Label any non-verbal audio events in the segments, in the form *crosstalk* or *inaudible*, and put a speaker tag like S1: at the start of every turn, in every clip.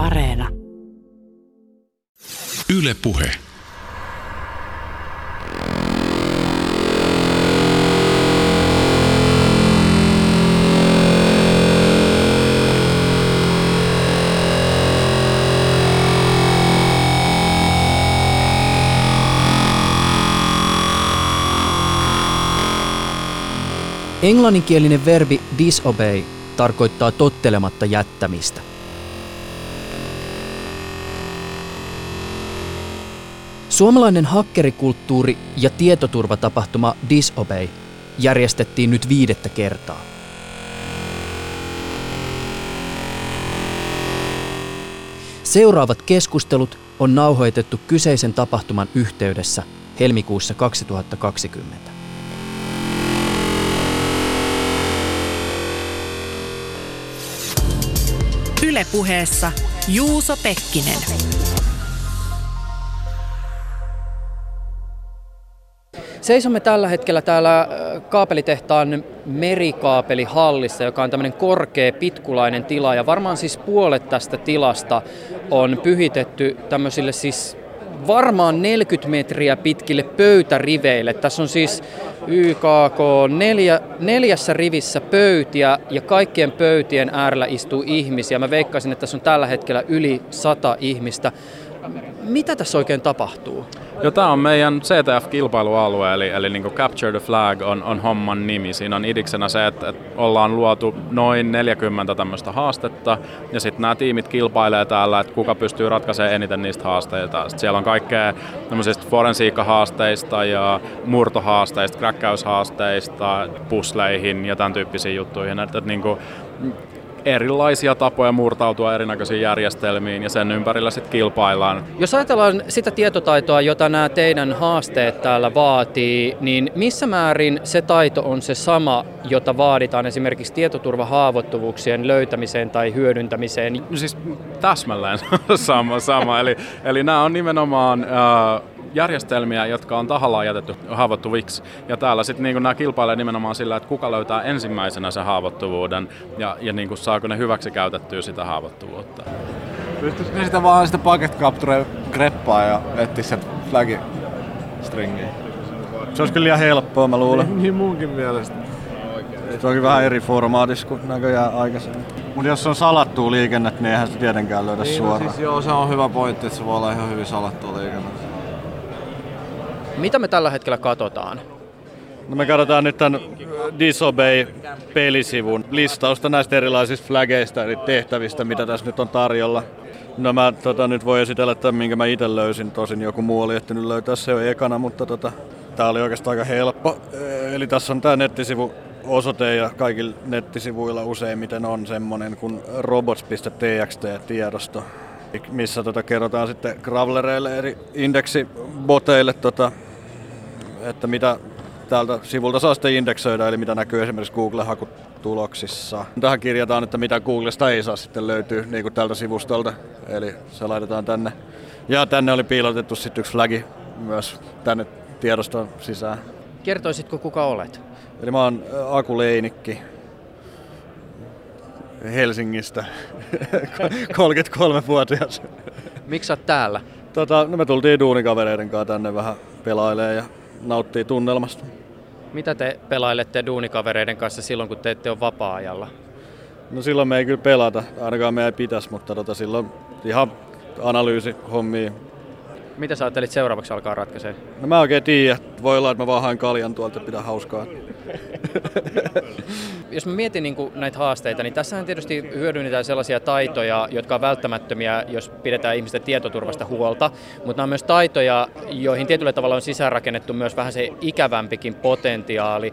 S1: Areena.
S2: Yle Puhe.
S3: Englanninkielinen verbi disobey tarkoittaa tottelematta jättämistä. Suomalainen hakkerikulttuuri ja tietoturvatapahtuma Disobey järjestettiin nyt viidettä kertaa. Seuraavat keskustelut on nauhoitettu kyseisen tapahtuman yhteydessä helmikuussa 2020.
S1: Ylepuheessa Juuso Pekkinen.
S3: Seisomme tällä hetkellä täällä äh, kaapelitehtaan merikaapelihallissa, joka on tämmöinen korkea, pitkulainen tila. Ja varmaan siis puolet tästä tilasta on pyhitetty tämmöisille siis varmaan 40 metriä pitkille pöytäriveille. Tässä on siis YKK neljä, neljässä rivissä pöytiä ja kaikkien pöytien äärellä istuu ihmisiä. Mä veikkaisin, että tässä on tällä hetkellä yli sata ihmistä. Mitä tässä oikein tapahtuu?
S4: Joo, tämä on meidän CTF-kilpailualue, eli, eli niin Capture the Flag on, on homman nimi. Siinä on idiksenä se, että, että ollaan luotu noin 40 tämmöistä haastetta, ja sitten nämä tiimit kilpailee täällä, että kuka pystyy ratkaisemaan eniten niistä haasteita. Sitten siellä on kaikkea tämmöisistä forensiikkahaasteista ja murtohaasteista, kräkkäyshaasteista, pusleihin ja tämän tyyppisiin juttuihin. Että, että niin kuin, erilaisia tapoja murtautua erinäköisiin järjestelmiin ja sen ympärillä sitten kilpaillaan.
S3: Jos ajatellaan sitä tietotaitoa, jota nämä teidän haasteet täällä vaatii, niin missä määrin se taito on se sama, jota vaaditaan esimerkiksi tietoturvahaavoittuvuuksien löytämiseen tai hyödyntämiseen?
S4: Siis täsmälleen *laughs* sama. sama. Eli, eli nämä on nimenomaan äh, järjestelmiä, jotka on tahallaan jätetty haavoittuviksi. Ja täällä sitten niin nämä kilpailee nimenomaan sillä, että kuka löytää ensimmäisenä sen haavoittuvuuden ja, ja niin kuin saako ne hyväksi käytettyä sitä haavoittuvuutta.
S5: Pystyisikö ne sitä vaan sitä packet capture greppaa ja etsiä sen flagi stringiin?
S6: Se olisi kyllä liian helppoa, mä luulen.
S5: Niin, niin munkin mielestä.
S6: Se onkin vähän eri formaatissa kuin näköjään aikaisemmin. Mutta jos on salattua liikennettä, niin eihän se tietenkään löydä
S5: niin, no
S6: suoraan.
S5: No siis joo, se on hyvä pointti, että se voi olla ihan hyvin salattua liikennettä.
S3: Mitä me tällä hetkellä katsotaan?
S6: No me katsotaan nyt tämän Disobey-pelisivun listausta näistä erilaisista flageista eli tehtävistä, mitä tässä nyt on tarjolla. No mä tota, nyt voi esitellä tämän, minkä mä itse löysin. Tosin joku muu oli ehtinyt löytää se jo ekana, mutta tota, tää oli oikeastaan aika helppo. Eli tässä on tämä nettisivu osoite ja kaikilla nettisivuilla useimmiten on semmonen kuin robots.txt-tiedosto, missä tota kerrotaan sitten Gravlereille eri indeksiboteille tota, että mitä täältä sivulta saa sitten indeksöidä, eli mitä näkyy esimerkiksi Google-hakutuloksissa. Tähän kirjataan, että mitä Googlesta ei saa sitten löytyä niin kuin tältä sivustolta, eli se laitetaan tänne. Ja tänne oli piilotettu sitten yksi flagi myös tänne tiedoston sisään.
S3: Kertoisitko kuka olet?
S6: Eli mä oon Aku Leinikki Helsingistä, *laughs* 33-vuotias.
S3: Miksi sä oot täällä?
S6: Tota, no me tultiin duunikavereiden kanssa tänne vähän pelailemaan ja nauttii tunnelmasta.
S3: Mitä te pelailette duunikavereiden kanssa silloin, kun te ette ole vapaa-ajalla?
S6: No silloin me ei kyllä pelata, ainakaan me ei pitäisi, mutta tota, silloin ihan analyysi hommia.
S3: Mitä sä ajattelit seuraavaksi alkaa ratkaisee?
S6: No mä oikein tiedä. Voi olla, että mä vaan haen kaljan tuolta pitää hauskaa. *laughs*
S3: Jos mä mietin niin näitä haasteita, niin tässähän tietysti hyödynnetään sellaisia taitoja, jotka on välttämättömiä, jos pidetään ihmisten tietoturvasta huolta, mutta nämä on myös taitoja, joihin tietyllä tavalla on sisäänrakennettu myös vähän se ikävämpikin potentiaali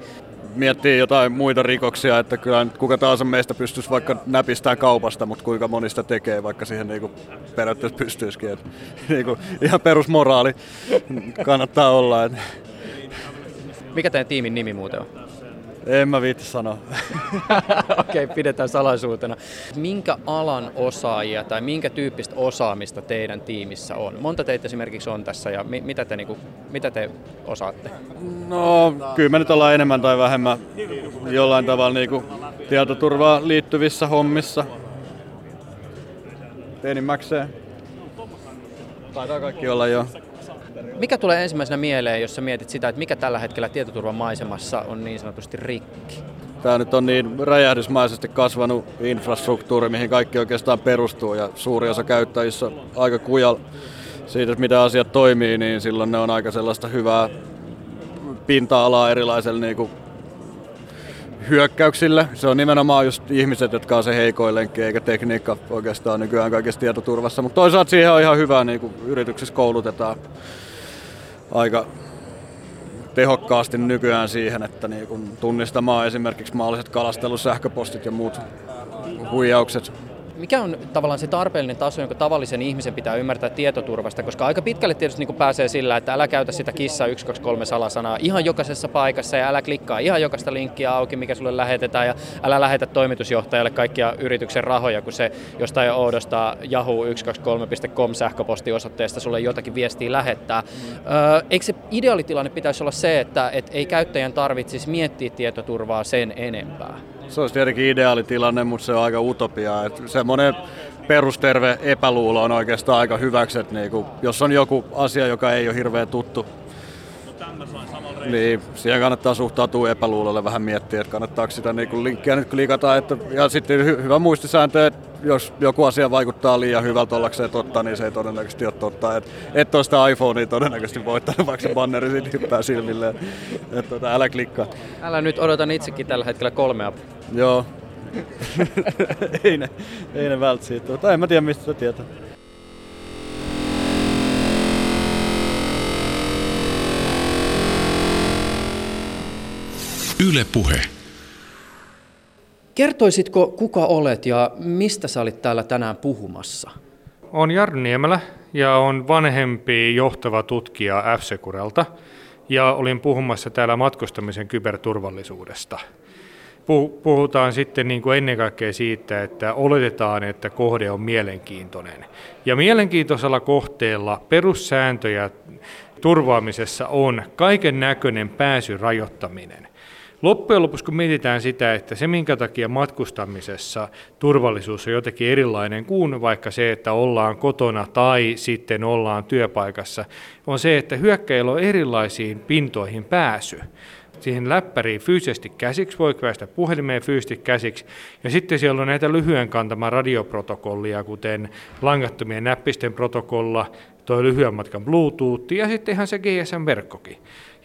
S6: miettii jotain muita rikoksia, että kyllä kuka tahansa meistä pystyisi vaikka näpistämään kaupasta, mutta kuinka monista tekee, vaikka siihen niinku periaatteessa pystyisikin. Että, *laughs* niinku, ihan perusmoraali kannattaa olla.
S3: Mikä teidän tiimin nimi muuten on?
S6: En mä viitti sanoa. *laughs*
S3: Okei, okay, pidetään salaisuutena. Minkä alan osaajia tai minkä tyyppistä osaamista teidän tiimissä on? Monta teitä esimerkiksi on tässä ja mi- mitä, te, niinku, mitä te osaatte?
S6: No, kyllä me nyt ollaan enemmän tai vähemmän jollain tavalla niinku tietoturvaan liittyvissä hommissa. enimmäkseen. Taitaa kaikki olla jo.
S3: Mikä tulee ensimmäisenä mieleen, jos sä mietit sitä, että mikä tällä hetkellä tietoturvan maisemassa on niin sanotusti rikki?
S6: Tämä nyt on niin räjähdysmaisesti kasvanut infrastruktuuri, mihin kaikki oikeastaan perustuu ja suuri osa käyttäjissä on aika kujal siitä, miten asiat toimii, niin silloin ne on aika sellaista hyvää pinta-alaa erilaiselle niin kuin hyökkäyksille. Se on nimenomaan just ihmiset, jotka on se heikoin lenkki, eikä tekniikka oikeastaan nykyään kaikessa tietoturvassa. Mutta toisaalta siihen on ihan hyvä, niin kuin yrityksissä koulutetaan aika tehokkaasti nykyään siihen, että niin kun tunnistamaan esimerkiksi mahdolliset kalastelusähköpostit ja muut huijaukset
S3: mikä on tavallaan se tarpeellinen taso, jonka tavallisen ihmisen pitää ymmärtää tietoturvasta, koska aika pitkälle tietysti niin pääsee sillä, että älä käytä sitä kissa 123 salasanaa ihan jokaisessa paikassa ja älä klikkaa ihan jokaista linkkiä auki, mikä sulle lähetetään ja älä lähetä toimitusjohtajalle kaikkia yrityksen rahoja, kun se jostain oudosta yahoo123.com sähköpostiosoitteesta sulle jotakin viestiä lähettää. Eikö se ideaalitilanne pitäisi olla se, että et ei käyttäjän tarvitsisi miettiä tietoturvaa sen enempää?
S6: Se olisi tietenkin ideaalitilanne, mutta se on aika utopia. Että semmoinen perusterve epäluulo on oikeastaan aika hyväksi, että niinku, jos on joku asia, joka ei ole hirveän tuttu, niin, siihen kannattaa suhtautua epäluulolle vähän miettiä, että kannattaako sitä niin linkkiä nyt klikata. Että, ja sitten hy- hyvä muistisääntö, että jos joku asia vaikuttaa liian hyvältä ollakseen totta, niin se ei todennäköisesti ole totta. Et, et ole sitä iPhonea todennäköisesti voittanut, vaikka se banneri sitten hyppää silmilleen. Että tota, älä klikkaa.
S3: Älä nyt odotan itsekin tällä hetkellä kolmea.
S6: Joo. *laughs* ei ne, ei ne välttämättä siitä. Tai en mä tiedä, mistä se tietää.
S1: Yle Puhe. Kertoisitko, kuka olet ja mistä sä olit täällä tänään puhumassa?
S2: Olen Jarno Niemelä ja on vanhempi johtava tutkija f ja olin puhumassa täällä matkustamisen kyberturvallisuudesta. Puhutaan sitten niin kuin ennen kaikkea siitä, että oletetaan, että kohde on mielenkiintoinen. Ja mielenkiintoisella kohteella perussääntöjä turvaamisessa on kaiken näköinen pääsy rajoittaminen. Loppujen lopuksi kun mietitään sitä, että se minkä takia matkustamisessa turvallisuus on jotenkin erilainen kuin vaikka se, että ollaan kotona tai sitten ollaan työpaikassa, on se, että hyökkäillä on erilaisiin pintoihin pääsy siihen läppäriin fyysisesti käsiksi, voi päästä puhelimeen fyysisesti käsiksi, ja sitten siellä on näitä lyhyen kantama radioprotokollia, kuten langattomien näppisten protokolla, tuo lyhyen matkan Bluetooth ja sitten ihan se GSM-verkkokin.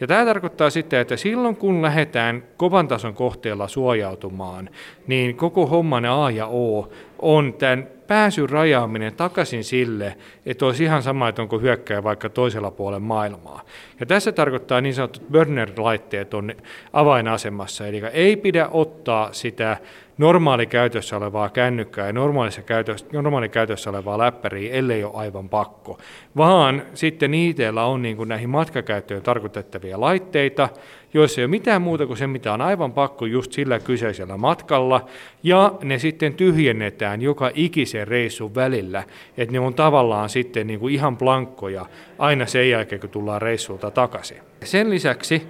S2: Ja tämä tarkoittaa sitä, että silloin kun lähdetään kovan tason kohteella suojautumaan, niin koko homman A ja O on tämän pääsyn rajaaminen takaisin sille, että olisi ihan sama, että onko hyökkäjä vaikka toisella puolella maailmaa. Ja tässä tarkoittaa niin sanotut burner-laitteet on avainasemassa, eli ei pidä ottaa sitä normaali käytössä olevaa kännykkää ja normaalissa käytössä, normaali käytössä olevaa läppäriä, ellei ole aivan pakko, vaan sitten niiteillä on niin kuin näihin matkakäyttöön tarkoitettavia laitteita, joissa ei ole mitään muuta kuin se, mitä on aivan pakko just sillä kyseisellä matkalla, ja ne sitten tyhjennetään joka ikisen reissun välillä, että ne on tavallaan sitten niin kuin ihan blankkoja. Aina sen jälkeen, kun tullaan reissulta takaisin. Sen lisäksi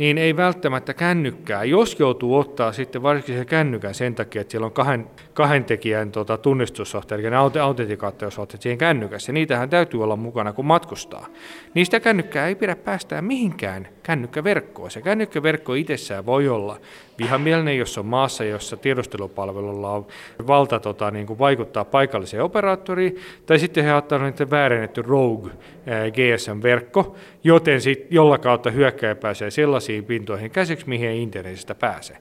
S2: niin ei välttämättä kännykkää. Jos joutuu ottaa sitten varsinkin se kännykän sen takia, että siellä on kahden, kahden tekijän tota, tunnistussohte, eli ne autentikaatiosohteet siihen kännykässä, niitähän täytyy olla mukana, kun matkustaa. Niistä kännykkää ei pidä päästää mihinkään kännykkäverkkoon. Se kännykkäverkko itsessään voi olla vihamielinen, jos on maassa, jossa tiedustelupalvelulla on valta tota, niin kuin vaikuttaa paikalliseen operaattoriin, tai sitten he ottaa niiden väärennetty Rogue GSM-verkko, joten sit, jolla kautta hyökkäjä pääsee sellaisiin pintoihin käsiksi, mihin internetistä pääse.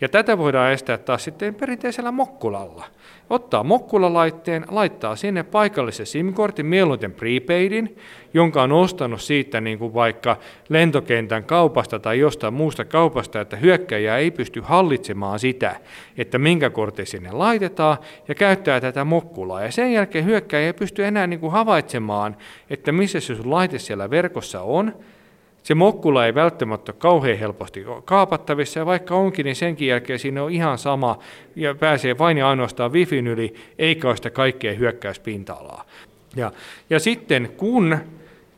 S2: Ja tätä voidaan estää taas sitten perinteisellä mokkulalla. Ottaa mokkulalaitteen, laittaa sinne paikallisen SIM-kortin, mieluiten prepaidin, jonka on ostanut siitä niin kuin vaikka lentokentän kaupasta tai jostain muusta kaupasta, että hyökkäjä ei pysty hallitsemaan sitä, että minkä kortti sinne laitetaan, ja käyttää tätä mokkulaa. Ja sen jälkeen hyökkäjä ei pysty enää niin kuin havaitsemaan, että missä se sun laite siellä verkossa on, se mokkula ei välttämättä ole kauhean helposti kaapattavissa, ja vaikka onkin, niin senkin jälkeen siinä on ihan sama, ja pääsee vain ja ainoastaan Wifin yli, eikä ole sitä kaikkea hyökkäyspinta-alaa. Ja, ja sitten kun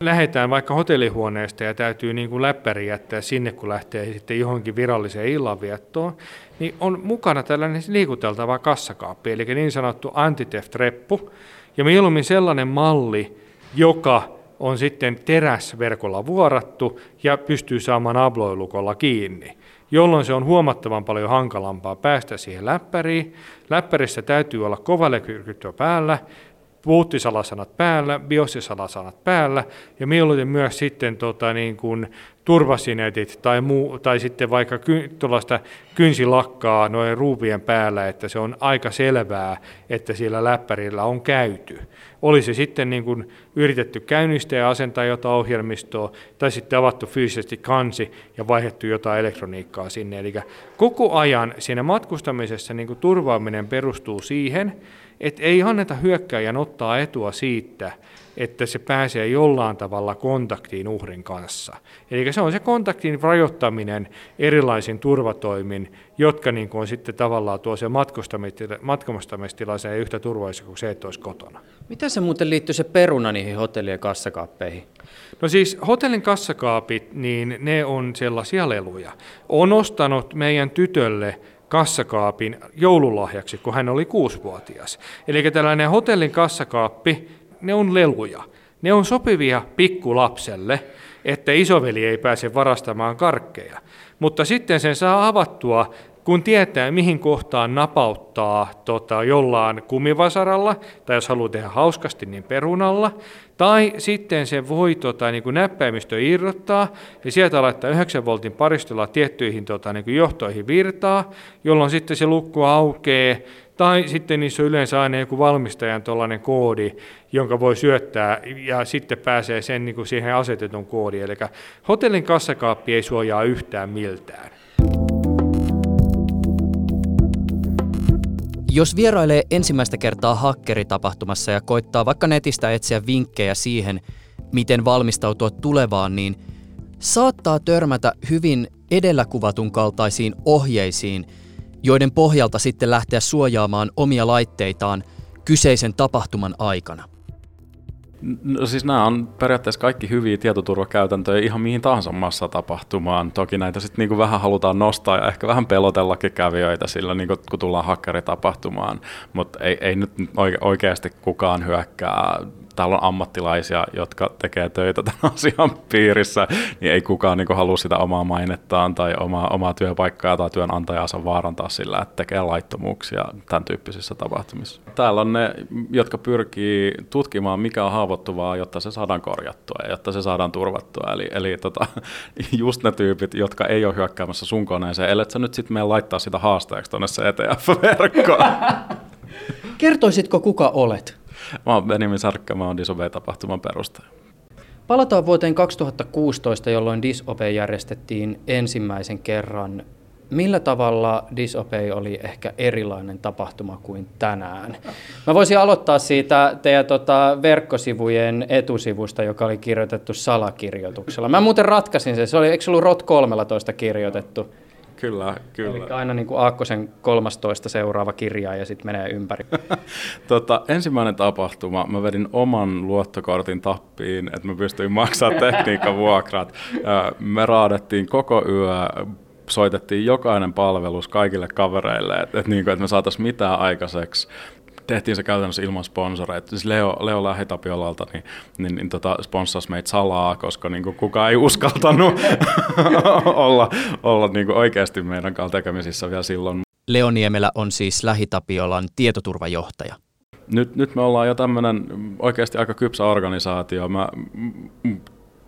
S2: lähdetään vaikka hotellihuoneesta ja täytyy niin kuin läppäri jättää sinne, kun lähtee sitten johonkin viralliseen illanviettoon, niin on mukana tällainen liikuteltava kassakaappi, eli niin sanottu antiteft-reppu, ja mieluummin sellainen malli, joka on sitten teräsverkolla vuorattu ja pystyy saamaan abloilukolla kiinni, jolloin se on huomattavan paljon hankalampaa päästä siihen läppäriin. Läppärissä täytyy olla kovalekyrkyttyä päällä, boottisalasanat päällä, biosisalasanat päällä ja mieluiten myös sitten tota, niin kuin turvasinetit tai, muu, tai sitten vaikka ky, tuollaista kynsilakkaa noin ruuvien päällä, että se on aika selvää, että siellä läppärillä on käyty. Oli se sitten niin kuin yritetty käynnistää ja asentaa jotain ohjelmistoa, tai sitten avattu fyysisesti kansi ja vaihdettu jotain elektroniikkaa sinne. Eli koko ajan siinä matkustamisessa niin kuin turvaaminen perustuu siihen, että ei anneta hyökkäjän ottaa etua siitä, että se pääsee jollain tavalla kontaktiin uhrin kanssa. Eli se on se kontaktin rajoittaminen erilaisin turvatoimin, jotka niin kuin on sitten tavallaan tuo se matkustamistilaiseen yhtä turvallisessa kuin se, että olisi kotona.
S3: Miten se muuten liittyy se peruna niihin hotellien kassakaappeihin?
S2: No siis hotellin kassakaapit, niin ne on sellaisia leluja. On ostanut meidän tytölle kassakaapin joululahjaksi, kun hän oli kuusivuotias. Eli tällainen hotellin kassakaappi, ne on leluja. Ne on sopivia pikkulapselle, että isoveli ei pääse varastamaan karkkeja. Mutta sitten sen saa avattua kun tietää, mihin kohtaan napauttaa tota, jollain kumivasaralla, tai jos haluaa tehdä hauskasti, niin perunalla, tai sitten se voi tota, niin kuin näppäimistö irrottaa, ja sieltä laittaa 9 voltin paristolla tiettyihin tota, niin kuin johtoihin virtaa, jolloin sitten se lukko aukeaa, tai sitten niissä on yleensä aina joku valmistajan tuollainen koodi, jonka voi syöttää ja sitten pääsee sen niin kuin siihen asetetun koodiin. Eli hotellin kassakaappi ei suojaa yhtään miltään.
S3: Jos vierailee ensimmäistä kertaa hakkeritapahtumassa ja koittaa vaikka netistä etsiä vinkkejä siihen, miten valmistautua tulevaan, niin saattaa törmätä hyvin edellä kuvatun kaltaisiin ohjeisiin, joiden pohjalta sitten lähteä suojaamaan omia laitteitaan kyseisen tapahtuman aikana.
S4: No siis nämä on periaatteessa kaikki hyviä tietoturvakäytäntöjä ihan mihin tahansa massatapahtumaan. Toki näitä sitten niinku vähän halutaan nostaa ja ehkä vähän pelotellakin kävijöitä sillä, niinku, kun tullaan hakkeritapahtumaan, mutta ei, ei nyt oikeasti kukaan hyökkää täällä on ammattilaisia, jotka tekee töitä tämän *laughs* asian piirissä, niin ei kukaan niin halua sitä omaa mainettaan tai omaa, omaa työpaikkaa tai työnantajansa vaarantaa sillä, että tekee laittomuuksia tämän tyyppisissä tapahtumissa. Täällä on ne, jotka pyrkii tutkimaan, mikä on haavoittuvaa, jotta se saadaan korjattua ja jotta se saadaan turvattua. Eli, eli tota, *laughs* just ne tyypit, jotka ei ole hyökkäämässä sun koneeseen, ellei sä nyt sitten mene laittaa sitä haasteeksi tuonne ETF-verkkoon. *laughs*
S3: Kertoisitko, kuka olet?
S4: Mä oon Benjamin Sarkka, mä oon Disobey-tapahtuman perustaja.
S3: Palataan vuoteen 2016, jolloin Disobey järjestettiin ensimmäisen kerran. Millä tavalla Disobey oli ehkä erilainen tapahtuma kuin tänään? Mä voisin aloittaa siitä teidän tota, verkkosivujen etusivusta, joka oli kirjoitettu salakirjoituksella. Mä muuten ratkaisin sen. Se oli, eikö se ollut ROT 13 kirjoitettu?
S4: Kyllä, kyllä.
S3: Eli aina niin kuin Aakkosen 13 seuraava kirja ja sitten menee ympäri. *laughs*
S4: tota, ensimmäinen tapahtuma, mä vedin oman luottokortin tappiin, että mä pystyin maksamaan *laughs* tekniikkavuokrat. Me raadettiin koko yö soitettiin jokainen palvelus kaikille kavereille, että, että, niin kuin, että me saataisiin mitään aikaiseksi tehtiin se käytännössä ilman sponsoreita. Siis Leo, Leo Lähitapiolalta niin, niin, niin tota, sponssasi meitä salaa, koska niin kuin, kukaan ei uskaltanut *laughs* olla, olla niin kuin oikeasti meidän kanssa tekemisissä vielä silloin.
S3: Leo Niemelä on siis Lähitapiolan tietoturvajohtaja.
S4: Nyt, nyt me ollaan jo tämmöinen oikeasti aika kypsä organisaatio. Mä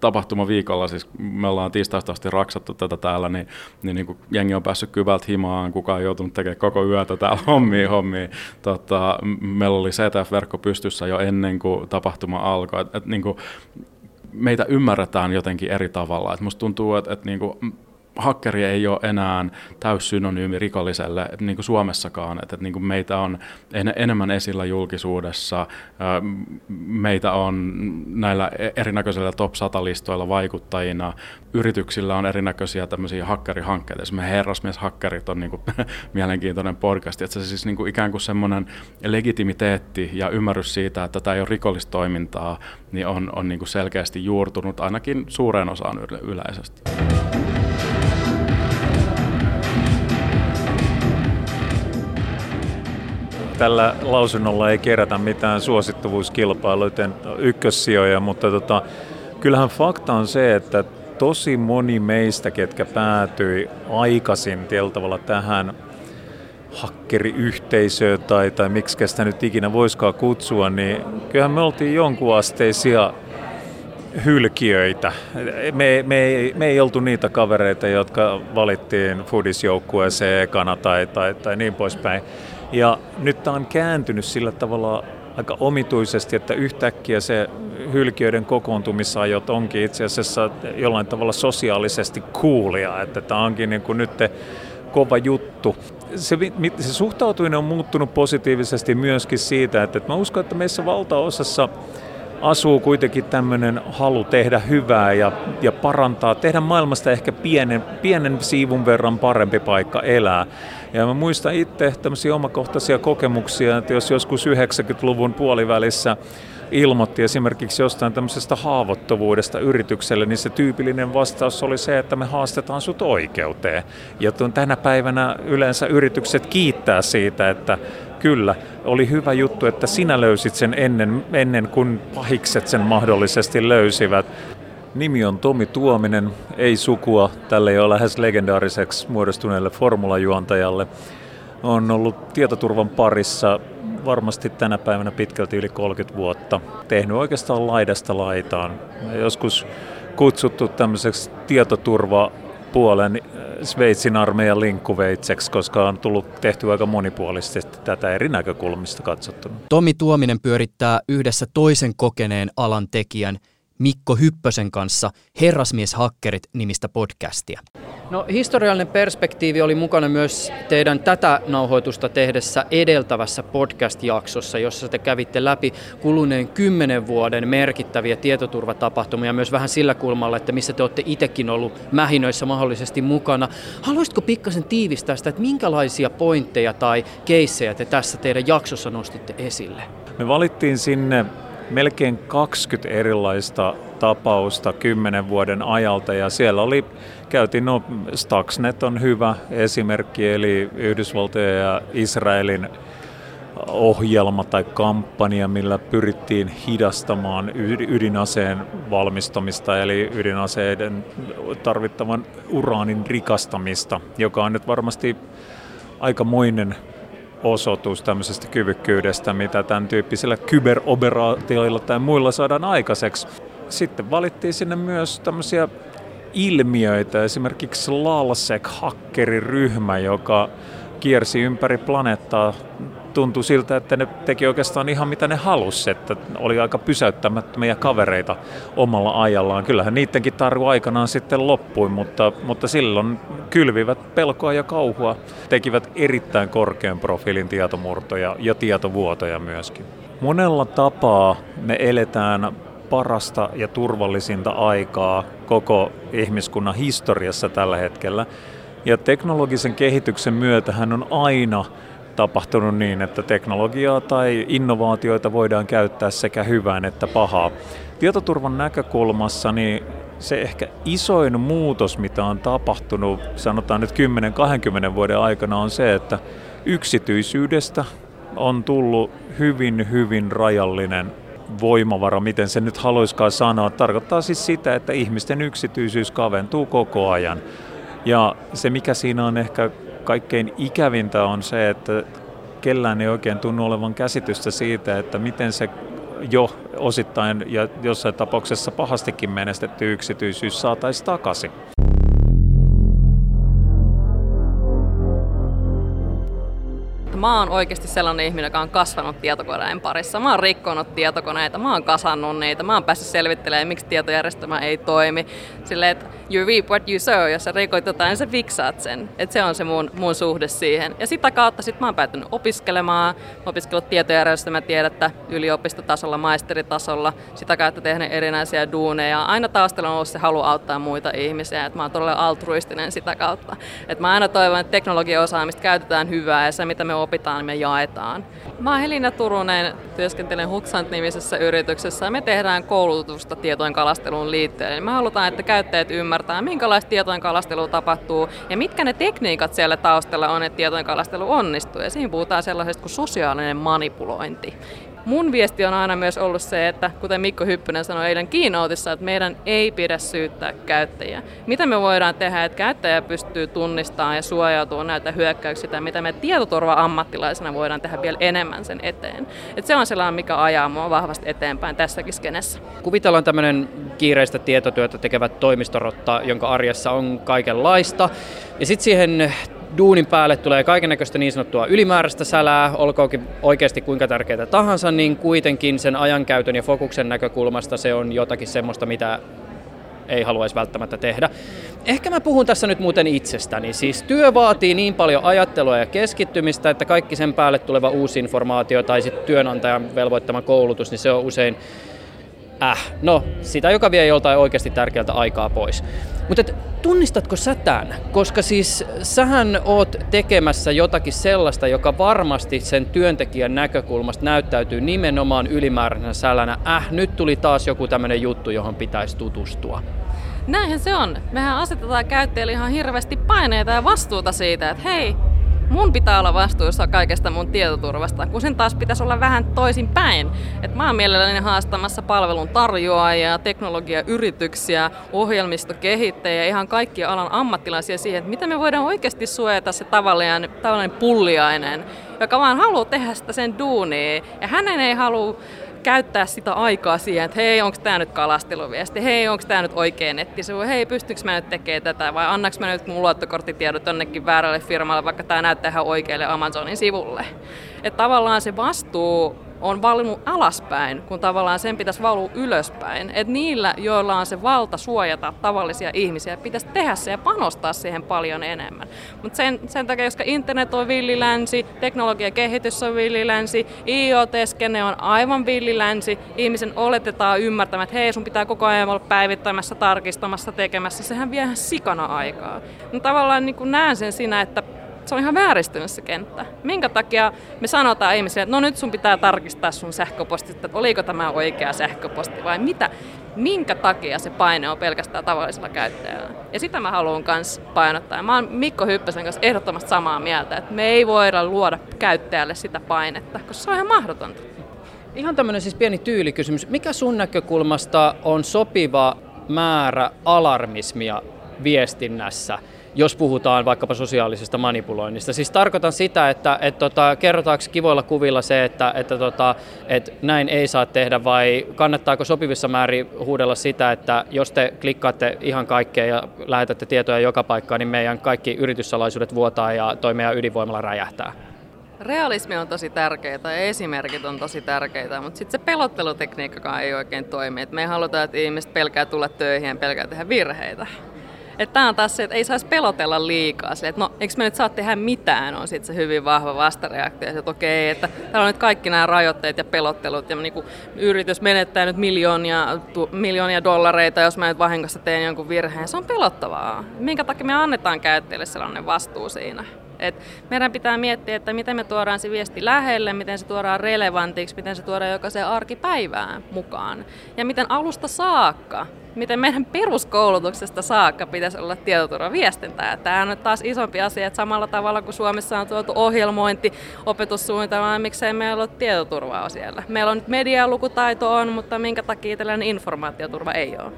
S4: tapahtuma viikolla, siis me ollaan tiistaista asti raksattu tätä täällä, niin, niin, niin kuin jengi on päässyt kyvältä himaan, kukaan ei joutunut tekemään koko yötä täällä *laughs* hommia, hommia. Tota, meillä oli CTF-verkko pystyssä jo ennen kuin tapahtuma alkoi. Et, et, niin kuin, meitä ymmärretään jotenkin eri tavalla. Et musta tuntuu, että et, niin kuin, hakkeri ei ole enää täyssynonyymi rikolliselle niin kuin Suomessakaan, että, että niin kuin meitä on en, enemmän esillä julkisuudessa, meitä on näillä e-, erinäköisillä top 100-listoilla vaikuttajina, yrityksillä on erinäköisiä tämmöisiä hakkerihankkeita, esimerkiksi Herrasmies-hakkerit on niin kuin, *laughs* mielenkiintoinen podcast, että se siis niin kuin ikään kuin semmoinen legitimiteetti ja ymmärrys siitä, että tämä ei ole rikollistoimintaa, niin on, on niin kuin selkeästi juurtunut ainakin suureen osaan yleisesti.
S7: Tällä lausunnolla ei kerätä mitään suosittuvuuskilpailuiden ykkössijoja, mutta tota, kyllähän fakta on se, että tosi moni meistä, ketkä päätyi aikaisin tavalla tähän hakkeriyhteisöön tai, tai miksi sitä nyt ikinä voiskaan kutsua, niin kyllähän me oltiin jonkun asteisia hylkiöitä. Me, me, me ei oltu niitä kavereita, jotka valittiin Foodis-joukkueeseen ekana tai, tai, tai niin poispäin. Ja nyt tämä on kääntynyt sillä tavalla aika omituisesti, että yhtäkkiä se hylkiöiden kokoontumisajot onkin itse asiassa jollain tavalla sosiaalisesti kuulia, että tämä onkin niin kuin nyt kova juttu. Se, se suhtautuminen on muuttunut positiivisesti myöskin siitä, että, mä uskon, että meissä valtaosassa asuu kuitenkin tämmöinen halu tehdä hyvää ja, ja parantaa, tehdä maailmasta ehkä pienen, pienen siivun verran parempi paikka elää. Ja mä muistan itse tämmöisiä omakohtaisia kokemuksia, että jos joskus 90-luvun puolivälissä ilmoitti esimerkiksi jostain tämmöisestä haavoittuvuudesta yritykselle, niin se tyypillinen vastaus oli se, että me haastetaan sut oikeuteen. Ja tänä päivänä yleensä yritykset kiittää siitä, että kyllä, oli hyvä juttu, että sinä löysit sen ennen, ennen kuin pahikset sen mahdollisesti löysivät. Nimi on Tomi Tuominen, ei sukua tälle jo lähes legendaariseksi muodostuneelle formulajuontajalle. On ollut tietoturvan parissa varmasti tänä päivänä pitkälti yli 30 vuotta. Tehnyt oikeastaan laidasta laitaan. Joskus kutsuttu tämmöiseksi tietoturva puolen Sveitsin armeijan linkkuveitseksi, koska on tullut tehty aika monipuolisesti tätä eri näkökulmista katsottuna.
S3: Tomi Tuominen pyörittää yhdessä toisen kokeneen alan tekijän Mikko Hyppösen kanssa Herrasmieshakkerit nimistä podcastia. No historiallinen perspektiivi oli mukana myös teidän tätä nauhoitusta tehdessä edeltävässä podcast-jaksossa, jossa te kävitte läpi kuluneen kymmenen vuoden merkittäviä tietoturvatapahtumia myös vähän sillä kulmalla, että missä te olette itsekin ollut mähinöissä mahdollisesti mukana. Haluaisitko pikkasen tiivistää sitä, että minkälaisia pointteja tai keissejä te tässä teidän jaksossa nostitte esille?
S7: Me valittiin sinne melkein 20 erilaista tapausta kymmenen vuoden ajalta ja siellä oli, käytiin, no Stuxnet on hyvä esimerkki, eli Yhdysvaltojen ja Israelin ohjelma tai kampanja, millä pyrittiin hidastamaan ydinaseen valmistamista, eli ydinaseiden tarvittavan uraanin rikastamista, joka on nyt varmasti aikamoinen osoitus tämmöisestä kyvykkyydestä, mitä tämän tyyppisillä kyberoperaatioilla tai muilla saadaan aikaiseksi. Sitten valittiin sinne myös tämmöisiä ilmiöitä, esimerkiksi LALSEC-hakkeriryhmä, joka kiersi ympäri planeettaa tuntui siltä, että ne teki oikeastaan ihan mitä ne halusi, että oli aika pysäyttämättömiä kavereita omalla ajallaan. Kyllähän niidenkin tarvu aikanaan sitten loppui, mutta, mutta silloin kylvivät pelkoa ja kauhua, tekivät erittäin korkean profiilin tietomurtoja ja tietovuotoja myöskin. Monella tapaa me eletään parasta ja turvallisinta aikaa koko ihmiskunnan historiassa tällä hetkellä. Ja teknologisen kehityksen myötä hän on aina tapahtunut niin, että teknologiaa tai innovaatioita voidaan käyttää sekä hyvään että pahaa. Tietoturvan näkökulmassa niin se ehkä isoin muutos, mitä on tapahtunut, sanotaan nyt 10-20 vuoden aikana, on se, että yksityisyydestä on tullut hyvin, hyvin rajallinen voimavara, miten se nyt haluaisikaan sanoa. Tarkoittaa siis sitä, että ihmisten yksityisyys kaventuu koko ajan. Ja se, mikä siinä on ehkä kaikkein ikävintä on se, että kellään ei oikein tunnu olevan käsitystä siitä, että miten se jo osittain ja jossain tapauksessa pahastikin menestetty yksityisyys saataisiin takaisin.
S8: mä oon oikeasti sellainen ihminen, joka on kasvanut tietokoneen parissa. Mä oon rikkonut tietokoneita, mä oon kasannut niitä, mä oon päässyt selvittelemään, miksi tietojärjestelmä ei toimi. Silleen, että you reap what you sow, jos sä rikot jotain, sä fiksaat sen. Että se on se mun, mun suhde siihen. Ja sitä kautta sit mä oon päätynyt opiskelemaan, opiskellut tietojärjestelmää tiedettä yliopistotasolla, maisteritasolla, sitä kautta tehnyt erinäisiä duuneja. Aina taustalla on ollut se halu auttaa muita ihmisiä, että mä oon todella altruistinen sitä kautta. Että mä aina toivon, että teknologiaosaamista käytetään hyvää ja se mitä me opitaan, niin me jaetaan. Mä oon Helina Turunen, työskentelen Huxant-nimisessä yrityksessä ja me tehdään koulutusta tietojen kalasteluun liittyen. Eli me halutaan, että käyttäjät ymmärtää, minkälaista tietojen tapahtuu ja mitkä ne tekniikat siellä taustalla on, että tietojen kalastelu onnistuu. Ja siinä puhutaan sellaisesta kuin sosiaalinen manipulointi. Mun viesti on aina myös ollut se, että kuten Mikko Hyppönen sanoi eilen keynoteissa, että meidän ei pidä syyttää käyttäjiä. Mitä me voidaan tehdä, että käyttäjä pystyy tunnistamaan ja suojautumaan näitä hyökkäyksiä, mitä me tietoturva-ammattilaisena voidaan tehdä vielä enemmän sen eteen. Et se on sellainen, mikä ajaa mua vahvasti eteenpäin tässäkin skenessä.
S3: Kuvitellaan tämmöinen kiireistä tietotyötä tekevä toimistorotta, jonka arjessa on kaikenlaista. Ja sitten siihen duunin päälle tulee kaiken näköistä niin sanottua ylimääräistä sälää, olkoonkin oikeasti kuinka tärkeää tahansa, niin kuitenkin sen ajankäytön ja fokuksen näkökulmasta se on jotakin semmoista, mitä ei haluaisi välttämättä tehdä. Ehkä mä puhun tässä nyt muuten itsestäni. Siis työ vaatii niin paljon ajattelua ja keskittymistä, että kaikki sen päälle tuleva uusi informaatio tai sitten työnantajan velvoittama koulutus, niin se on usein äh, no sitä, joka vie joltain oikeasti tärkeältä aikaa pois. Mutta tunnistatko sä tämän? Koska siis sähän oot tekemässä jotakin sellaista, joka varmasti sen työntekijän näkökulmasta näyttäytyy nimenomaan ylimääräisenä sälänä. Äh, nyt tuli taas joku tämmöinen juttu, johon pitäisi tutustua.
S8: Näinhän se on. Mehän asetetaan käyttäjille ihan hirveästi paineita ja vastuuta siitä, että hei, mun pitää olla vastuussa kaikesta mun tietoturvasta, kun sen taas pitäisi olla vähän toisin päin. Et mä oon mielelläni haastamassa palvelun tarjoajia, teknologiayrityksiä, ohjelmistokehittäjiä, ihan kaikki alan ammattilaisia siihen, että miten me voidaan oikeasti suojata se tavallinen, tavallinen pulliainen, joka vaan haluaa tehdä sitä sen duunia, ja hänen ei halua käyttää sitä aikaa siihen, että hei, onko tämä nyt kalasteluviesti, hei, onko tämä nyt oikea nettisivu, hei, pystyykö mä nyt tekemään tätä, vai annaks mä nyt mun luottokorttitiedot jonnekin väärälle firmalle, vaikka tämä näyttää ihan oikealle Amazonin sivulle. Että tavallaan se vastuu on valunut alaspäin, kun tavallaan sen pitäisi valua ylöspäin. Että niillä, joilla on se valta suojata tavallisia ihmisiä, pitäisi tehdä se ja panostaa siihen paljon enemmän. Mutta sen, sen takia, koska internet on villilänsi, teknologian kehitys on villilänsi, IoT-skene on aivan villilänsi, ihmisen oletetaan ymmärtämään, että hei, sun pitää koko ajan olla päivittämässä, tarkistamassa, tekemässä, sehän vie ihan sikana aikaa. No, tavallaan niin näen sen siinä, että se on ihan vääristynyt se kenttä. Minkä takia me sanotaan ihmisille, että no nyt sun pitää tarkistaa sun sähköpostista, että oliko tämä oikea sähköposti vai mitä, minkä takia se paine on pelkästään tavallisella käyttäjällä. Ja sitä mä haluan myös painottaa. Mä oon Mikko Hyppösen kanssa ehdottomasti samaa mieltä, että me ei voida luoda käyttäjälle sitä painetta, koska se on ihan mahdotonta.
S3: Ihan tämmöinen siis pieni tyylikysymys. Mikä sun näkökulmasta on sopiva määrä alarmismia viestinnässä? Jos puhutaan vaikkapa sosiaalisesta manipuloinnista. Siis tarkoitan sitä, että et tota, kerrotaanko kivoilla kuvilla se, että, että tota, et näin ei saa tehdä vai kannattaako sopivissa määrin huudella sitä, että jos te klikkaatte ihan kaikkea ja lähetätte tietoja joka paikkaan, niin meidän kaikki yrityssalaisuudet vuotaa ja toi meidän ydinvoimalla räjähtää?
S8: Realismi on tosi tärkeää ja esimerkit on tosi tärkeitä, mutta sitten se pelottelutekniikkakaan ei oikein toimi. Et me ei haluta, että ihmiset pelkää tulla töihin ja pelkää tehdä virheitä. Että tämä on taas se, että ei saisi pelotella liikaa. Sille, että no, eikö me nyt saa tehdä mitään, on sitten se hyvin vahva vastareaktio. Että okei, että täällä on nyt kaikki nämä rajoitteet ja pelottelut. Ja niin kuin yritys menettää nyt miljoonia, tu, miljoonia dollareita, jos mä nyt vahingossa teen jonkun virheen. Se on pelottavaa. Minkä takia me annetaan käyttäjille sellainen vastuu siinä? Et meidän pitää miettiä, että miten me tuodaan se viesti lähelle, miten se tuodaan relevantiksi, miten se tuodaan jokaiseen arkipäivään mukaan. Ja miten alusta saakka miten meidän peruskoulutuksesta saakka pitäisi olla tietoturvaviestintää. Tämä on taas isompi asia, että samalla tavalla kuin Suomessa on tuotu ohjelmointi opetussuunnitelma, miksei meillä ole tietoturvaa siellä. Meillä on nyt medialukutaito on, mutta minkä takia tällainen informaatioturva ei ole.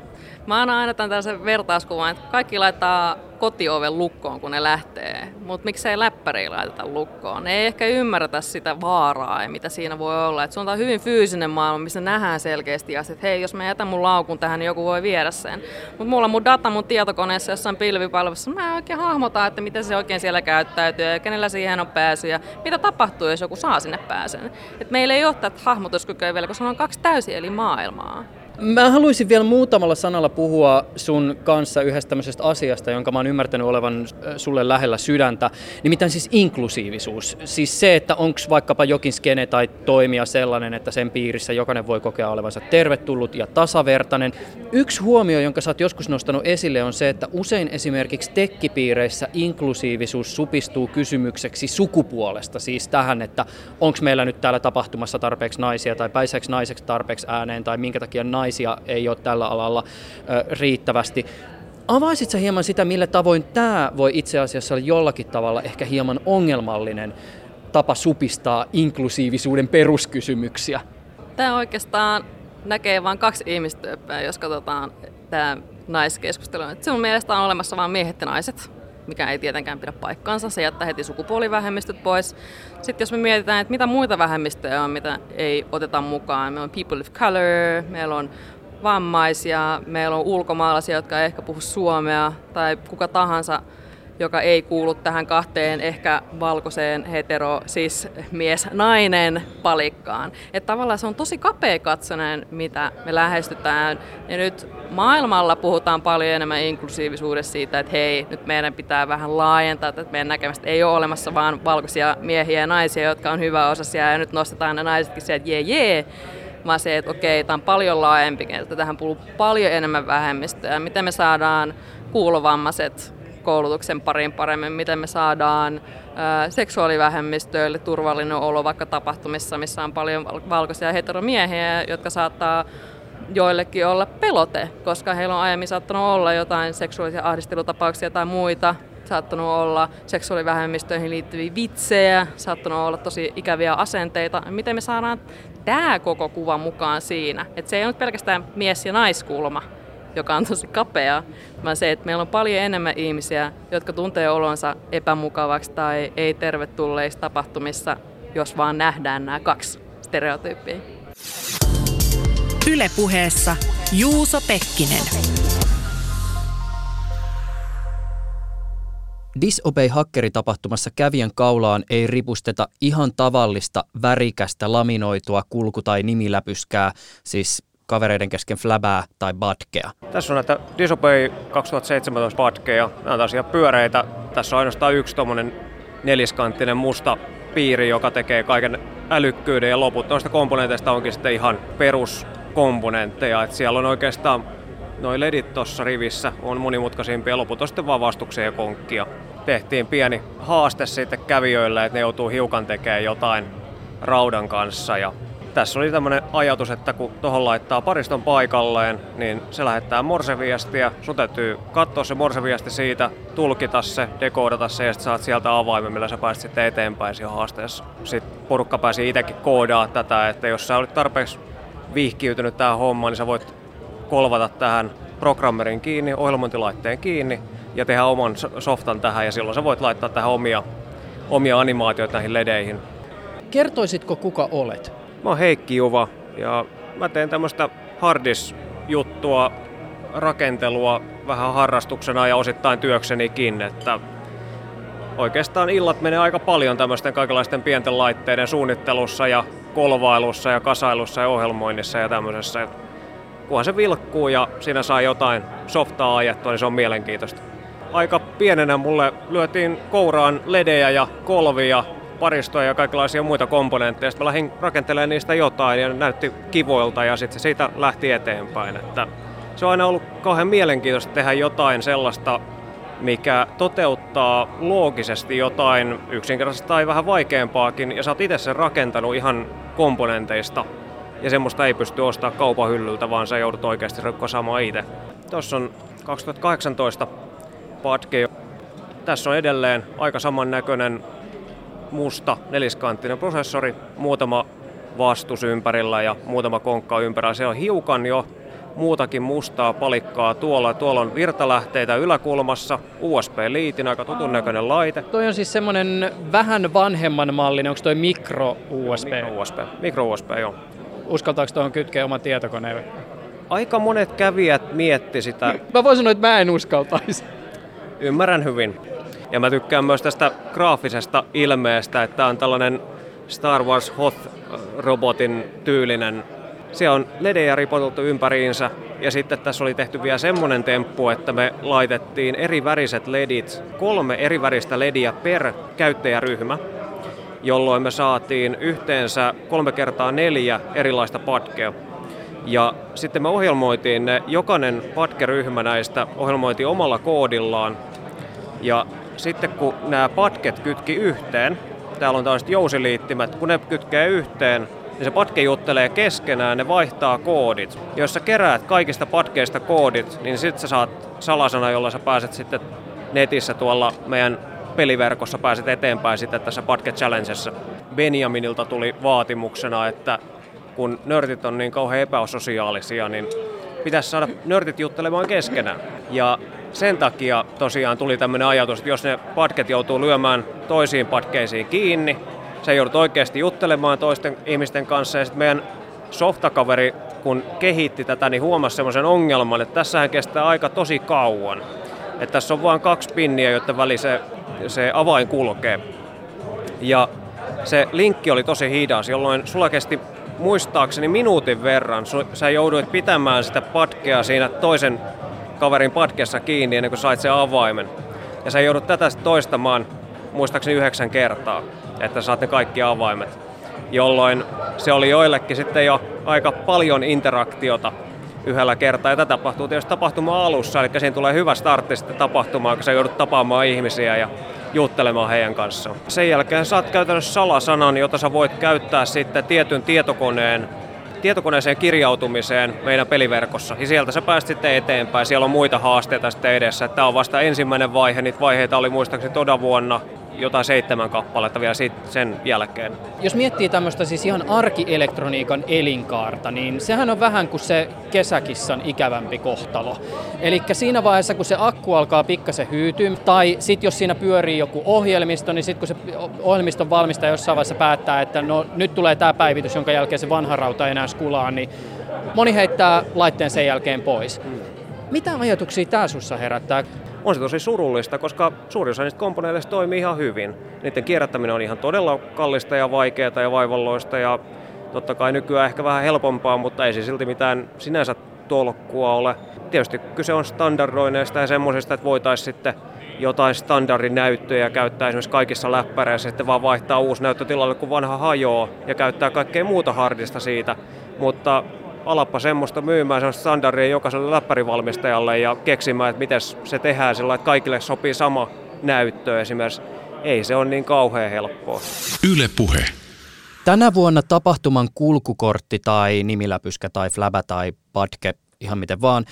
S8: Mä annan aina tämän tällaisen vertauskuvan, että kaikki laittaa kotioven lukkoon, kun ne lähtee. Mutta miksei läppäri laiteta lukkoon? Ne ei ehkä ymmärretä sitä vaaraa ja mitä siinä voi olla. Et se on hyvin fyysinen maailma, missä nähdään selkeästi asiat, että hei, jos mä jätän mun laukun tähän, niin joku voi viedä sen. Mutta mulla on mun data mun tietokoneessa jossain pilvipalvelussa. Mä en oikein hahmota, että miten se oikein siellä käyttäytyy ja kenellä siihen on pääsy ja mitä tapahtuu, jos joku saa sinne pääsen. Et meillä ei ole tätä hahmotuskykyä vielä, koska on kaksi täysin eri maailmaa.
S3: Mä haluaisin vielä muutamalla sanalla puhua sun kanssa yhdestä tämmöisestä asiasta, jonka mä oon ymmärtänyt olevan sulle lähellä sydäntä, nimittäin siis inklusiivisuus. Siis se, että onko vaikkapa jokin skene tai toimija sellainen, että sen piirissä jokainen voi kokea olevansa tervetullut ja tasavertainen. Yksi huomio, jonka sä oot joskus nostanut esille, on se, että usein esimerkiksi tekkipiireissä inklusiivisuus supistuu kysymykseksi sukupuolesta, siis tähän, että onko meillä nyt täällä tapahtumassa tarpeeksi naisia tai pääseekö naiseksi tarpeeksi ääneen tai minkä takia naisia naisia ei ole tällä alalla riittävästi. Avaisitko hieman sitä, millä tavoin tämä voi itse asiassa olla jollakin tavalla ehkä hieman ongelmallinen tapa supistaa inklusiivisuuden peruskysymyksiä?
S8: Tämä oikeastaan näkee vain kaksi ihmistyyppiä, jos katsotaan tämä naiskeskustelu. Se on mielestä on olemassa vain miehet ja naiset, mikä ei tietenkään pidä paikkaansa. Se jättää heti sukupuolivähemmistöt pois. Sitten jos me mietitään, että mitä muita vähemmistöjä on, mitä ei oteta mukaan. Meillä on people of color, meillä on vammaisia, meillä on ulkomaalaisia, jotka ei ehkä puhu suomea, tai kuka tahansa joka ei kuulu tähän kahteen ehkä valkoiseen hetero, siis mies-nainen palikkaan. Että tavallaan se on tosi kapea katsonen, mitä me lähestytään. Ja nyt maailmalla puhutaan paljon enemmän inklusiivisuudesta siitä, että hei, nyt meidän pitää vähän laajentaa, että meidän näkemästä ei ole olemassa vain valkoisia miehiä ja naisia, jotka on hyvä osasia ja nyt nostetaan ne naisetkin se, että jee jee, vaan se, että okei, tämä on paljon laajempi, että tähän kuuluu paljon enemmän vähemmistöä. Miten me saadaan kuulovammaiset koulutuksen pariin paremmin, miten me saadaan seksuaalivähemmistöille turvallinen olo vaikka tapahtumissa, missä on paljon valkoisia heteromiehiä, jotka saattaa joillekin olla pelote, koska heillä on aiemmin saattanut olla jotain seksuaalisia ahdistelutapauksia tai muita, saattanut olla seksuaalivähemmistöihin liittyviä vitsejä, saattanut olla tosi ikäviä asenteita. Miten me saadaan tämä koko kuva mukaan siinä? Että se ei ole pelkästään mies- ja naiskulma, joka on tosi kapea, vaan se, että meillä on paljon enemmän ihmisiä, jotka tuntee olonsa epämukavaksi tai ei tervetulleissa tapahtumissa, jos vaan nähdään nämä kaksi stereotyyppiä.
S9: Ylepuheessa Juuso Pekkinen.
S3: Disobey-hakkeritapahtumassa kävijän kaulaan ei ripusteta ihan tavallista värikästä laminoitua kulku- tai nimiläpyskää, siis kavereiden kesken flabää tai badkea.
S10: Tässä on näitä Disobey 2017 badkeja. Nämä on tosiaan pyöreitä. Tässä on ainoastaan yksi tuommoinen neliskanttinen musta piiri, joka tekee kaiken älykkyyden ja loput noista komponenteista onkin sitten ihan peruskomponentteja. Et siellä on oikeastaan noin ledit tuossa rivissä on monimutkaisimpia, loput on sitten vaan vastuksia ja konkkia. Tehtiin pieni haaste sitten kävijöille, että ne joutuu hiukan tekemään jotain raudan kanssa ja tässä oli tämmöinen ajatus, että kun tuohon laittaa pariston paikalleen, niin se lähettää morseviestiä. Sun täytyy katsoa se morseviesti siitä, tulkita se, dekoodata se ja sitten saat sieltä avaimen, millä sä pääset sitten eteenpäin siinä haasteessa. Sitten porukka pääsi itsekin koodaa tätä, että jos sä olit tarpeeksi vihkiytynyt tähän hommaan, niin sä voit kolvata tähän programmerin kiinni, ohjelmointilaitteen kiinni ja tehdä oman softan tähän ja silloin sä voit laittaa tähän omia, omia animaatioita näihin ledeihin.
S3: Kertoisitko kuka olet?
S10: Mä oon Heikki Juva ja mä teen tämmöistä hardis-juttua, rakentelua vähän harrastuksena ja osittain työksenikin, että oikeastaan illat menee aika paljon tämmöisten kaikenlaisten pienten laitteiden suunnittelussa ja kolvailussa ja kasailussa ja ohjelmoinnissa ja tämmöisessä. Kunhan se vilkkuu ja siinä saa jotain softaa ajettua, niin se on mielenkiintoista. Aika pienenä mulle lyötiin kouraan ledejä ja kolvia paristoja ja kaikenlaisia muita komponentteja. Sitten mä lähdin rakentelemaan niistä jotain ja näytti kivoilta ja sitten se siitä lähti eteenpäin. Että se on aina ollut kauhean mielenkiintoista tehdä jotain sellaista, mikä toteuttaa loogisesti jotain yksinkertaisesti tai vähän vaikeampaakin, ja sä oot itse sen rakentanut ihan komponenteista, ja semmoista ei pysty ostamaan kaupan hyllyltä, vaan sä joudut oikeasti saamaan itse. Tuossa on 2018 Padge. Tässä on edelleen aika samannäköinen musta neliskanttinen prosessori, muutama vastus ympärillä ja muutama konkka ympärillä. Se on hiukan jo muutakin mustaa palikkaa tuolla. Tuolla on virtalähteitä yläkulmassa, USB-liitin, aika tutun näköinen laite.
S3: Toi on siis semmonen vähän vanhemman mallinen, onko toi mikro USB?
S10: Mikro USB, mikro USB joo.
S3: Uskaltaako tuohon kytkeä oman tietokoneen?
S10: Aika monet kävijät mietti sitä.
S3: Mä voin sanoa, että mä en uskaltaisi.
S10: Ymmärrän hyvin. Ja mä tykkään myös tästä graafisesta ilmeestä, että on tällainen Star Wars Hoth-robotin tyylinen. Se on ledejä ripoteltu ympäriinsä ja sitten tässä oli tehty vielä semmonen temppu, että me laitettiin eri väriset ledit, kolme eri väristä lediä per käyttäjäryhmä, jolloin me saatiin yhteensä kolme kertaa neljä erilaista patkea. Ja sitten me ohjelmoitiin ne, jokainen patkeryhmä näistä ohjelmoitiin omalla koodillaan. Ja sitten kun nämä patket kytki yhteen, täällä on tällaiset jousiliittimet, kun ne kytkee yhteen, niin se patke juttelee keskenään, ne vaihtaa koodit. Jos sä keräät kaikista patkeista koodit, niin sitten sä saat salasana, jolla sä pääset sitten netissä tuolla meidän peliverkossa pääset eteenpäin sitten tässä Patke Challengessa. Benjaminilta tuli vaatimuksena, että kun nörtit on niin kauhean epäsosiaalisia, niin pitäisi saada nörtit juttelemaan keskenään. Ja sen takia tosiaan tuli tämmöinen ajatus, että jos ne patket joutuu lyömään toisiin patkeisiin kiinni, se joudut oikeasti juttelemaan toisten ihmisten kanssa ja sitten meidän softakaveri, kun kehitti tätä, niin huomasi semmoisen ongelman, että tässähän kestää aika tosi kauan. Että tässä on vain kaksi pinniä, jotta väli se, se avain kulkee. Ja se linkki oli tosi hidas, jolloin sulla kesti muistaakseni minuutin verran. Sä jouduit pitämään sitä patkea siinä toisen kaverin patkessa kiinni ennen kuin sait sen avaimen. Ja sä joudut tätä toistamaan muistaakseni yhdeksän kertaa, että saat ne kaikki avaimet. Jolloin se oli joillekin sitten jo aika paljon interaktiota yhdellä kertaa. Ja tätä tapahtuu tietysti tapahtuma alussa, eli siinä tulee hyvä startti sitten tapahtumaan, kun sä joudut tapaamaan ihmisiä ja juttelemaan heidän kanssaan. Sen jälkeen saat käytännössä salasanan, jota sä voit käyttää sitten tietyn tietokoneen tietokoneeseen kirjautumiseen meidän peliverkossa. Ja sieltä sä pääst sitten eteenpäin. Siellä on muita haasteita sitten edessä. Tämä on vasta ensimmäinen vaihe. Niitä vaiheita oli muistaakseni toda vuonna jotain seitsemän kappaletta vielä sit sen jälkeen.
S3: Jos miettii tämmöistä siis ihan arkielektroniikan elinkaarta, niin sehän on vähän kuin se kesäkissan ikävämpi kohtalo. Eli siinä vaiheessa, kun se akku alkaa pikkasen hyytyä, tai sitten jos siinä pyörii joku ohjelmisto, niin sitten kun se ohjelmiston valmistaja jossain vaiheessa päättää, että no nyt tulee tämä päivitys, jonka jälkeen se vanha rauta ei enää skulaa, niin moni heittää laitteen sen jälkeen pois. Mitä ajatuksia tämä sussa herättää?
S10: On se tosi surullista, koska suuri osa niistä komponenteista toimii ihan hyvin. Niiden kierrättäminen on ihan todella kallista ja vaikeaa ja vaivalloista ja totta kai nykyään ehkä vähän helpompaa, mutta ei se silti mitään sinänsä tolkkua ole. Tietysti kyse on standardoineista ja semmoisesta, että voitaisiin sitten jotain standardinäyttöjä käyttää esimerkiksi kaikissa läppäreissä, sitten vaan vaihtaa uusi näyttö tilalle, kun vanha hajoaa ja käyttää kaikkea muuta hardista siitä. Mutta alappa semmoista myymään semmoista standardia jokaiselle läppärivalmistajalle ja keksimään, että miten se tehdään sillä että kaikille sopii sama näyttö esimerkiksi. Ei se ole niin kauhean helppoa. Yle puhe.
S3: Tänä vuonna tapahtuman kulkukortti tai nimiläpyskä tai flabä tai padke, ihan miten vaan,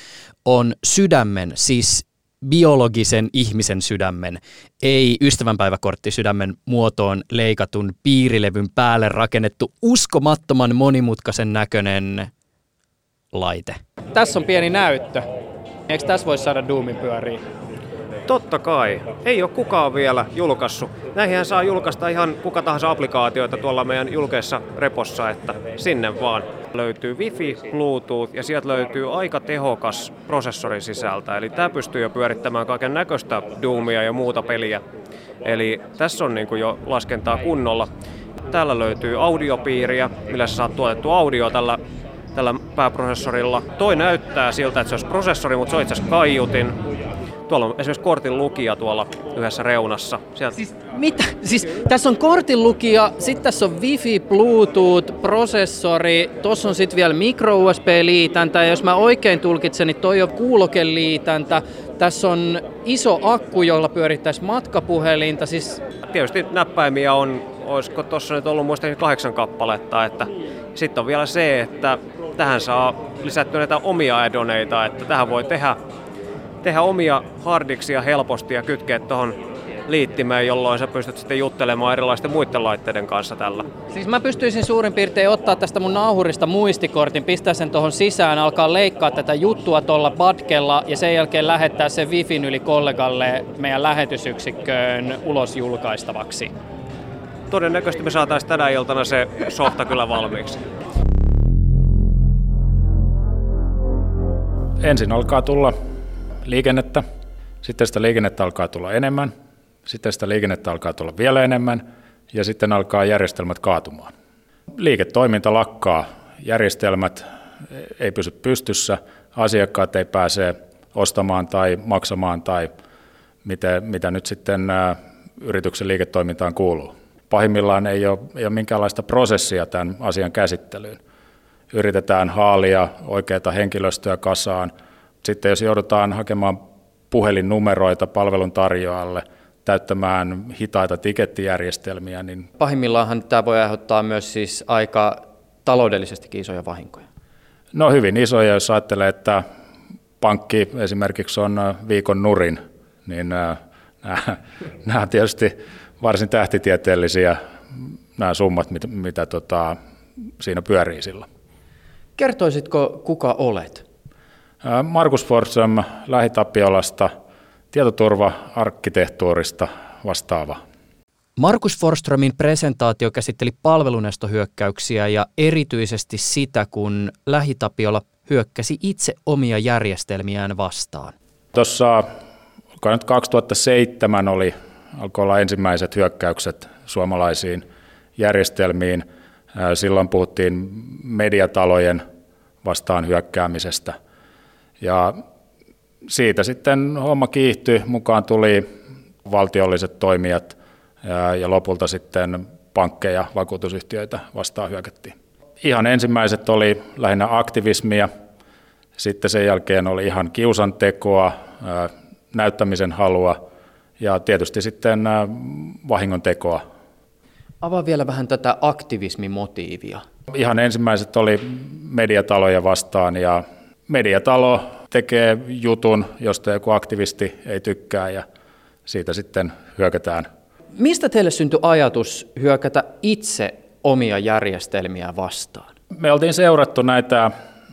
S3: on sydämen, siis biologisen ihmisen sydämen, ei ystävänpäiväkortti sydämen muotoon leikatun piirilevyn päälle rakennettu uskomattoman monimutkaisen näköinen laite. Tässä on pieni näyttö. Eikö tässä voisi saada Doomin pyöriin?
S10: Totta kai. Ei ole kukaan vielä julkaissut. Näihin saa julkaista ihan kuka tahansa applikaatioita tuolla meidän julkeessa repossa, että sinne vaan. Löytyy Wi-Fi, Bluetooth ja sieltä löytyy aika tehokas prosessorin sisältä. Eli tämä pystyy jo pyörittämään kaiken näköistä Doomia ja muuta peliä. Eli tässä on niin jo laskentaa kunnolla. Täällä löytyy audiopiiriä, millä sä saat tuotettu audio tällä tällä pääprosessorilla. Toi näyttää siltä, että se olisi prosessori, mutta se on itse asiassa kaiutin. Tuolla on esimerkiksi kortin lukija tuolla yhdessä reunassa.
S3: Sieltä... Siis mitä? Siis tässä on kortin lukija, sitten tässä on Wi-Fi, Bluetooth, prosessori, tuossa on sitten vielä micro USB-liitäntä, ja jos mä oikein tulkitsen, niin toi on kuulokeliitäntä. Tässä on iso akku, jolla pyörittäisi matkapuhelinta. Siis...
S10: Tietysti näppäimiä on, olisiko tuossa nyt ollut muistaakseni kahdeksan kappaletta, että sitten on vielä se, että tähän saa lisättyä näitä omia adoneita, että tähän voi tehdä, tehdä omia hardiksia helposti ja kytkeä tuohon liittimeen, jolloin sä pystyt sitten juttelemaan erilaisten muiden laitteiden kanssa tällä.
S3: Siis mä pystyisin suurin piirtein ottaa tästä mun nauhurista muistikortin, pistää sen tuohon sisään, alkaa leikkaa tätä juttua tuolla badkella ja sen jälkeen lähettää sen Wifin yli kollegalle meidän lähetysyksikköön ulos julkaistavaksi.
S10: Todennäköisesti me saataisiin tänä iltana se softa kyllä valmiiksi.
S11: Ensin alkaa tulla liikennettä, sitten sitä liikennettä alkaa tulla enemmän, sitten sitä liikennettä alkaa tulla vielä enemmän ja sitten alkaa järjestelmät kaatumaan. Liiketoiminta lakkaa, järjestelmät ei pysy pystyssä, asiakkaat ei pääse ostamaan tai maksamaan tai mitä, mitä nyt sitten yrityksen liiketoimintaan kuuluu. Pahimmillaan ei ole, ei ole minkäänlaista prosessia tämän asian käsittelyyn. Yritetään haalia oikeita henkilöstöä kasaan. Sitten jos joudutaan hakemaan puhelinnumeroita palvelun tarjoajalle, täyttämään hitaita tikettijärjestelmiä. Niin...
S3: Pahimmillaan tämä voi aiheuttaa myös siis aika taloudellisesti isoja vahinkoja.
S11: No hyvin isoja, jos ajattelee, että pankki esimerkiksi on viikon nurin, niin *laughs* nämä, nämä on tietysti varsin tähtitieteellisiä nämä summat, mitä, mitä tota, siinä pyörii sillä.
S3: Kertoisitko, kuka olet?
S11: Markus Forsum Lähitapiolasta, tietoturva-arkkitehtuurista vastaava.
S3: Markus Forströmin presentaatio käsitteli palvelunestohyökkäyksiä ja erityisesti sitä, kun Lähitapiola hyökkäsi itse omia järjestelmiään vastaan.
S11: Tuossa nyt 2007 oli, alkoi olla ensimmäiset hyökkäykset suomalaisiin järjestelmiin. Silloin puhuttiin mediatalojen vastaan hyökkäämisestä – ja siitä sitten homma kiihtyi, mukaan tuli valtiolliset toimijat ja lopulta sitten pankkeja, vakuutusyhtiöitä vastaan hyökättiin. Ihan ensimmäiset oli lähinnä aktivismia, sitten sen jälkeen oli ihan kiusantekoa, näyttämisen halua ja tietysti sitten vahingon tekoa.
S3: Avaa vielä vähän tätä aktivismimotiivia.
S11: Ihan ensimmäiset oli mediataloja vastaan ja mediatalo tekee jutun, josta joku aktivisti ei tykkää ja siitä sitten hyökätään.
S3: Mistä teille syntyi ajatus hyökätä itse omia järjestelmiä vastaan?
S11: Me oltiin seurattu näitä,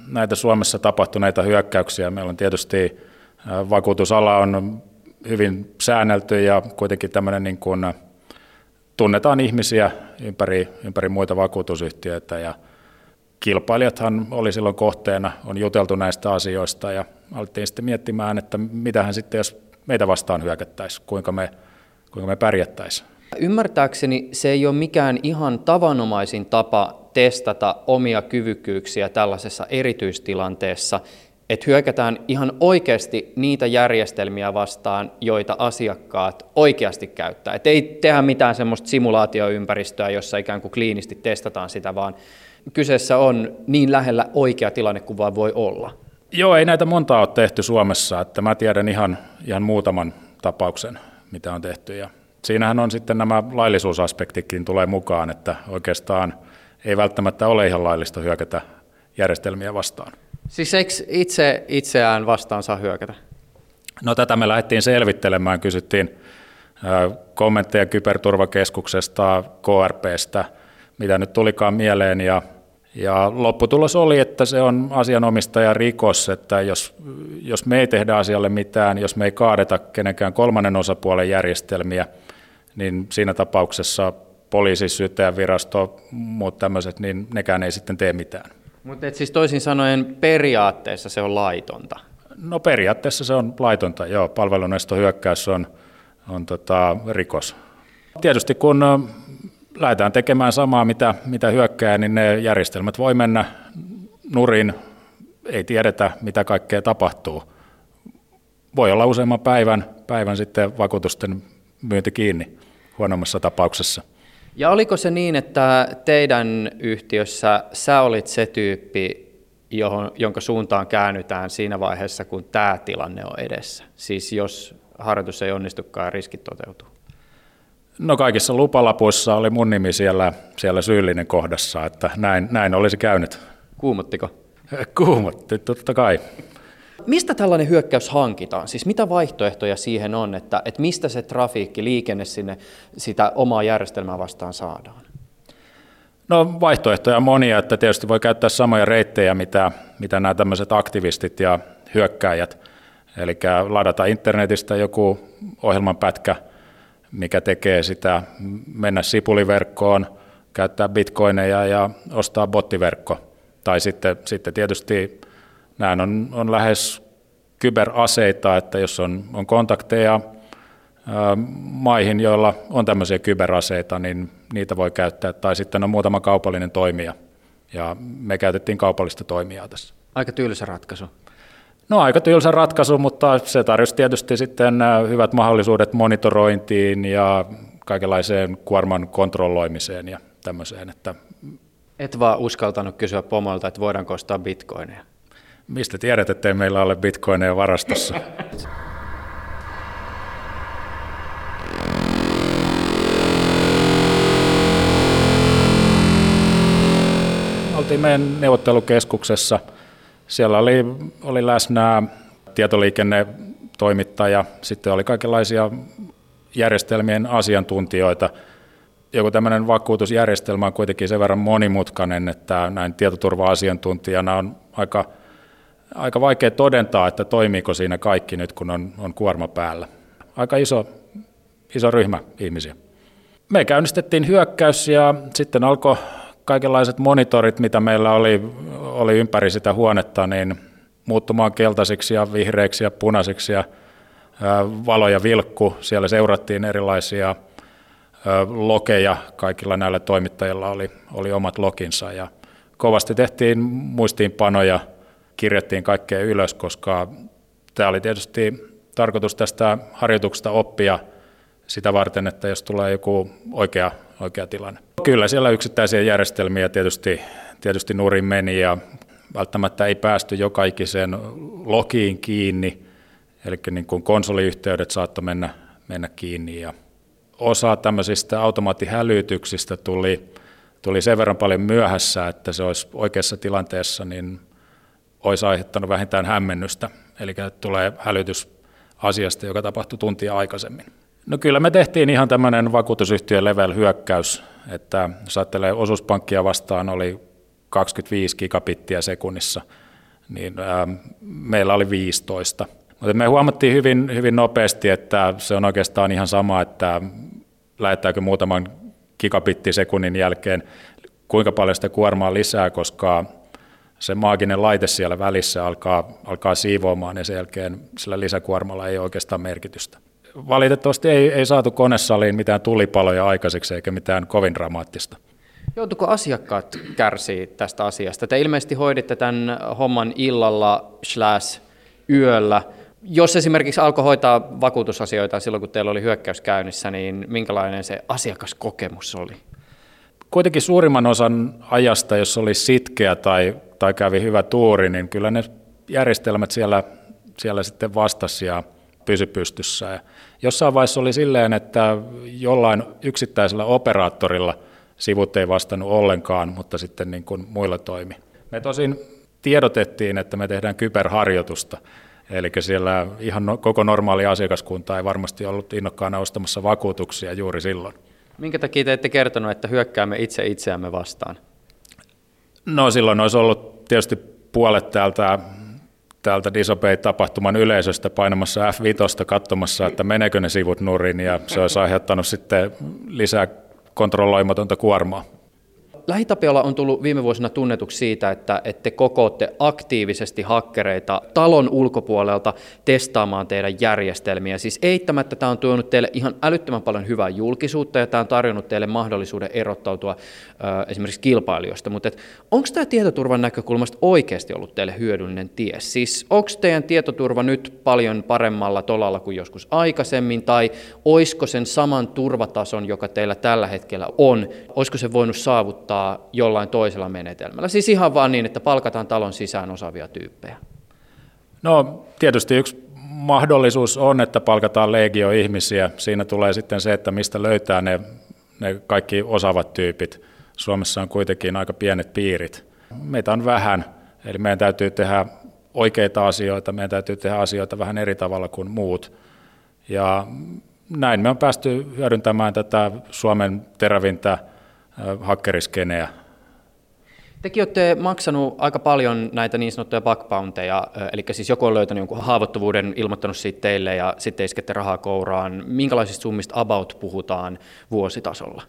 S11: näitä Suomessa tapahtuneita hyökkäyksiä. Meillä on tietysti vakuutusala on hyvin säännelty ja kuitenkin tämmöinen niin kuin, tunnetaan ihmisiä ympäri, ympäri muita vakuutusyhtiöitä ja kilpailijathan oli silloin kohteena, on juteltu näistä asioista ja alettiin sitten miettimään, että mitähän sitten, jos meitä vastaan hyökättäisiin, kuinka me, kuinka me pärjättäisiin.
S3: Ymmärtääkseni se ei ole mikään ihan tavanomaisin tapa testata omia kyvykkyyksiä tällaisessa erityistilanteessa, että hyökätään ihan oikeasti niitä järjestelmiä vastaan, joita asiakkaat oikeasti käyttää. Et ei tehdä mitään semmoista simulaatioympäristöä, jossa ikään kuin kliinisti testataan sitä, vaan kyseessä on niin lähellä oikea tilanne kuin vaan voi olla.
S11: Joo, ei näitä montaa ole tehty Suomessa, että mä tiedän ihan, ihan muutaman tapauksen, mitä on tehty. Ja siinähän on sitten nämä laillisuusaspektikin tulee mukaan, että oikeastaan ei välttämättä ole ihan laillista hyökätä järjestelmiä vastaan.
S3: Siis eikö itse itseään vastaan saa hyökätä?
S11: No tätä me lähdettiin selvittelemään, kysyttiin kommentteja kyberturvakeskuksesta, KRPstä, mitä nyt tulikaan mieleen, ja ja lopputulos oli, että se on asianomistajan rikos, että jos, jos me ei tehdä asialle mitään, jos me ei kaadeta kenenkään kolmannen osapuolen järjestelmiä, niin siinä tapauksessa poliisi, syyttäjävirasto, muut tämmöiset, niin nekään ei sitten tee mitään.
S3: Mutta siis toisin sanoen periaatteessa se on laitonta?
S11: No periaatteessa se on laitonta, joo. Palvelunestohyökkäys on, on tota, rikos. Tietysti kun lähdetään tekemään samaa, mitä, mitä hyökkää, niin ne järjestelmät voi mennä nurin, ei tiedetä, mitä kaikkea tapahtuu. Voi olla useamman päivän, päivän sitten vakuutusten myynti kiinni huonommassa tapauksessa.
S3: Ja oliko se niin, että teidän yhtiössä sä olit se tyyppi, johon, jonka suuntaan käännytään siinä vaiheessa, kun tämä tilanne on edessä? Siis jos harjoitus ei onnistukaan ja riskit toteutuu?
S11: No kaikissa lupalapuissa oli mun nimi siellä, siellä syyllinen kohdassa, että näin, näin olisi käynyt.
S3: Kuumottiko?
S11: Kuumotti, totta kai.
S3: Mistä tällainen hyökkäys hankitaan? Siis mitä vaihtoehtoja siihen on, että, että mistä se trafiikki, liikenne sinne sitä omaa järjestelmää vastaan saadaan?
S11: No vaihtoehtoja on monia, että tietysti voi käyttää samoja reittejä, mitä, mitä nämä tämmöiset aktivistit ja hyökkäjät. Eli ladata internetistä joku ohjelmanpätkä, mikä tekee sitä, mennä sipuliverkkoon, käyttää bitcoineja ja ostaa bottiverkko. Tai sitten, sitten tietysti nämä on, on lähes kyberaseita, että jos on, on kontakteja ää, maihin, joilla on tämmöisiä kyberaseita, niin niitä voi käyttää. Tai sitten on muutama kaupallinen toimija, ja me käytettiin kaupallista toimijaa tässä.
S3: Aika tylsä ratkaisu.
S11: No aika tylsä ratkaisu, mutta se tarjosi tietysti sitten hyvät mahdollisuudet monitorointiin ja kaikenlaiseen kuorman kontrolloimiseen ja tämmöiseen. Että
S3: Et vaan uskaltanut kysyä pomolta, että voidaanko ostaa bitcoineja.
S11: Mistä tiedät, ettei meillä ole bitcoineja varastossa? Oltiin meidän neuvottelukeskuksessa. Siellä oli, oli läsnä tietoliikennetoimittaja, sitten oli kaikenlaisia järjestelmien asiantuntijoita. Joku tämmöinen vakuutusjärjestelmä on kuitenkin sen verran monimutkainen, että näin tietoturva-asiantuntijana on aika aika vaikea todentaa, että toimiiko siinä kaikki nyt, kun on, on kuorma päällä. Aika iso, iso ryhmä ihmisiä. Me käynnistettiin hyökkäys ja sitten alkoi kaikenlaiset monitorit, mitä meillä oli, oli ympäri sitä huonetta, niin muuttumaan keltaisiksi ja vihreiksi ja punaisiksi ja valoja vilkku. Siellä seurattiin erilaisia lokeja, kaikilla näillä toimittajilla oli, oli omat lokinsa ja kovasti tehtiin muistiinpanoja – kirjattiin kaikkea ylös, koska tämä oli tietysti tarkoitus tästä harjoituksesta oppia sitä varten, että jos tulee joku oikea, oikea tilanne. Kyllä siellä yksittäisiä järjestelmiä tietysti, tietysti nurin meni ja välttämättä ei päästy joka ikiseen logiin kiinni, eli niin kuin konsoliyhteydet saattoi mennä, mennä kiinni ja osa tämmöisistä automaattihälytyksistä tuli, tuli sen verran paljon myöhässä, että se olisi oikeassa tilanteessa niin olisi aiheuttanut vähintään hämmennystä, eli tulee hälytys asiasta, joka tapahtui tuntia aikaisemmin. No kyllä me tehtiin ihan tämmöinen vakuutusyhtiön level hyökkäys, että jos ajattelee osuuspankkia vastaan oli 25 gigabittiä sekunnissa, niin ää, meillä oli 15. Mutta me huomattiin hyvin, hyvin nopeasti, että se on oikeastaan ihan sama, että lähettääkö muutaman gigabitti sekunnin jälkeen kuinka paljon sitä kuormaa lisää, koska se maaginen laite siellä välissä alkaa, alkaa siivoamaan ja sen jälkeen sillä lisäkuormalla ei oikeastaan merkitystä. Valitettavasti ei, ei saatu konesaliin mitään tulipaloja aikaiseksi eikä mitään kovin dramaattista.
S3: Joutuiko asiakkaat kärsii tästä asiasta? Te ilmeisesti hoiditte tämän homman illalla slash yöllä. Jos esimerkiksi alkoi hoitaa vakuutusasioita silloin, kun teillä oli hyökkäys käynnissä, niin minkälainen se asiakaskokemus oli?
S11: Kuitenkin suurimman osan ajasta, jos oli sitkeä tai tai kävi hyvä tuuri, niin kyllä ne järjestelmät siellä, siellä sitten vastasi ja pysy pystyssä. Ja jossain vaiheessa oli silleen, että jollain yksittäisellä operaattorilla sivut ei vastannut ollenkaan, mutta sitten niin kuin muilla toimi. Me tosin tiedotettiin, että me tehdään kyberharjoitusta, eli siellä ihan no, koko normaali asiakaskunta ei varmasti ollut innokkaana ostamassa vakuutuksia juuri silloin.
S3: Minkä takia te ette kertonut, että hyökkäämme itse itseämme vastaan?
S11: No silloin olisi ollut tietysti puolet täältä, täältä Disobey-tapahtuman yleisöstä painamassa F5 katsomassa, että meneekö ne sivut nurin ja se olisi aiheuttanut sitten lisää kontrolloimatonta kuormaa.
S3: Lähitapiola on tullut viime vuosina tunnetuksi siitä, että, että te kokootte aktiivisesti hakkereita talon ulkopuolelta testaamaan teidän järjestelmiä. Siis eittämättä tämä on tuonut teille ihan älyttömän paljon hyvää julkisuutta ja tämä on tarjonnut teille mahdollisuuden erottautua ö, esimerkiksi kilpailijoista. Mutta onko tämä tietoturvan näkökulmasta oikeasti ollut teille hyödyllinen tie? Siis onko teidän tietoturva nyt paljon paremmalla tolalla kuin joskus aikaisemmin tai oisko sen saman turvatason, joka teillä tällä hetkellä on, olisiko se voinut saavuttaa hoitaa jollain toisella menetelmällä. Siis ihan vaan niin, että palkataan talon sisään osaavia tyyppejä.
S11: No tietysti yksi mahdollisuus on, että palkataan legio ihmisiä. Siinä tulee sitten se, että mistä löytää ne, ne kaikki osaavat tyypit. Suomessa on kuitenkin aika pienet piirit. Meitä on vähän, eli meidän täytyy tehdä oikeita asioita, meidän täytyy tehdä asioita vähän eri tavalla kuin muut. Ja näin me on päästy hyödyntämään tätä Suomen terävintä hakkeriskeneä.
S3: Tekin olette maksanut aika paljon näitä niin sanottuja backbounteja, eli siis joku on löytänyt jonkun haavoittuvuuden, ilmoittanut siitä teille ja sitten iskette rahaa kouraan. Minkälaisista summista about puhutaan vuositasolla?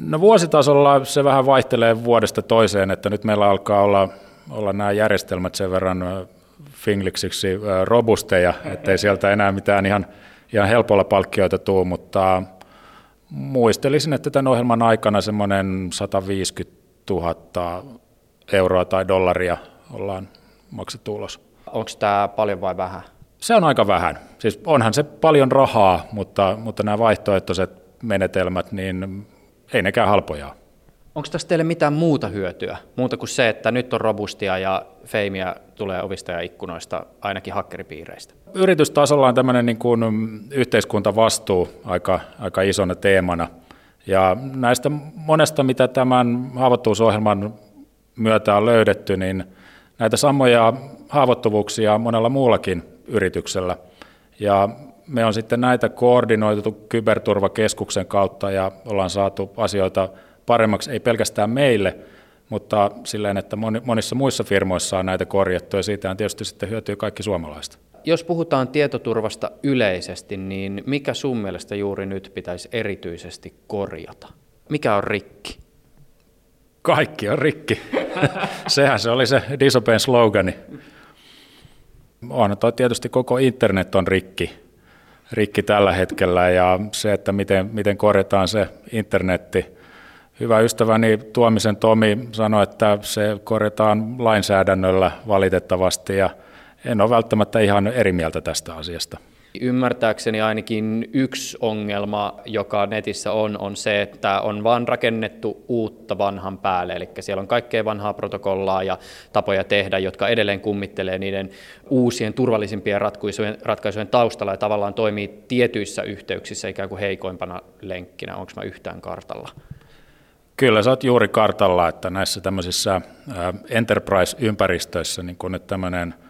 S11: No vuositasolla se vähän vaihtelee vuodesta toiseen, että nyt meillä alkaa olla, olla nämä järjestelmät sen verran fingliksiksi robusteja, ettei sieltä enää mitään ihan, ihan helpolla palkkioita tuu, mutta muistelisin, että tämän ohjelman aikana semmoinen 150 000 euroa tai dollaria ollaan maksettu ulos.
S3: Onko tämä paljon vai vähän?
S11: Se on aika vähän. Siis onhan se paljon rahaa, mutta, mutta nämä vaihtoehtoiset menetelmät, niin ei nekään halpoja.
S3: Onko tässä teille mitään muuta hyötyä, muuta kuin se, että nyt on robustia ja feimiä tulee ovista ja ikkunoista, ainakin hakkeripiireistä?
S11: Yritystasolla on tämmöinen niin kuin yhteiskuntavastuu aika, aika isona teemana. Ja näistä monesta, mitä tämän haavoittuvuusohjelman myötä on löydetty, niin näitä samoja haavoittuvuuksia monella muullakin yrityksellä. Ja me on sitten näitä koordinoitu kyberturvakeskuksen kautta ja ollaan saatu asioita paremmaksi, ei pelkästään meille, mutta silleen, että monissa muissa firmoissa on näitä korjattu ja siitä on tietysti sitten hyötyy kaikki suomalaiset.
S3: Jos puhutaan tietoturvasta yleisesti, niin mikä sun mielestä juuri nyt pitäisi erityisesti korjata? Mikä on rikki?
S11: Kaikki on rikki. *laughs* Sehän se oli se Disopen slogani. On toi tietysti koko internet on rikki, rikki tällä hetkellä ja se, että miten, miten korjataan se internetti. Hyvä ystäväni Tuomisen Tomi sanoi, että se korjataan lainsäädännöllä valitettavasti ja en ole välttämättä ihan eri mieltä tästä asiasta.
S3: Ymmärtääkseni ainakin yksi ongelma, joka netissä on, on se, että on vain rakennettu uutta vanhan päälle. Eli siellä on kaikkea vanhaa protokollaa ja tapoja tehdä, jotka edelleen kummittelee niiden uusien turvallisimpien ratkaisujen, ratkaisujen taustalla ja tavallaan toimii tietyissä yhteyksissä ikään kuin heikoimpana lenkkinä. Onko mä yhtään kartalla?
S11: Kyllä, sä oot juuri kartalla, että näissä tämmöisissä enterprise-ympäristöissä, niin kuin nyt tämmöinen –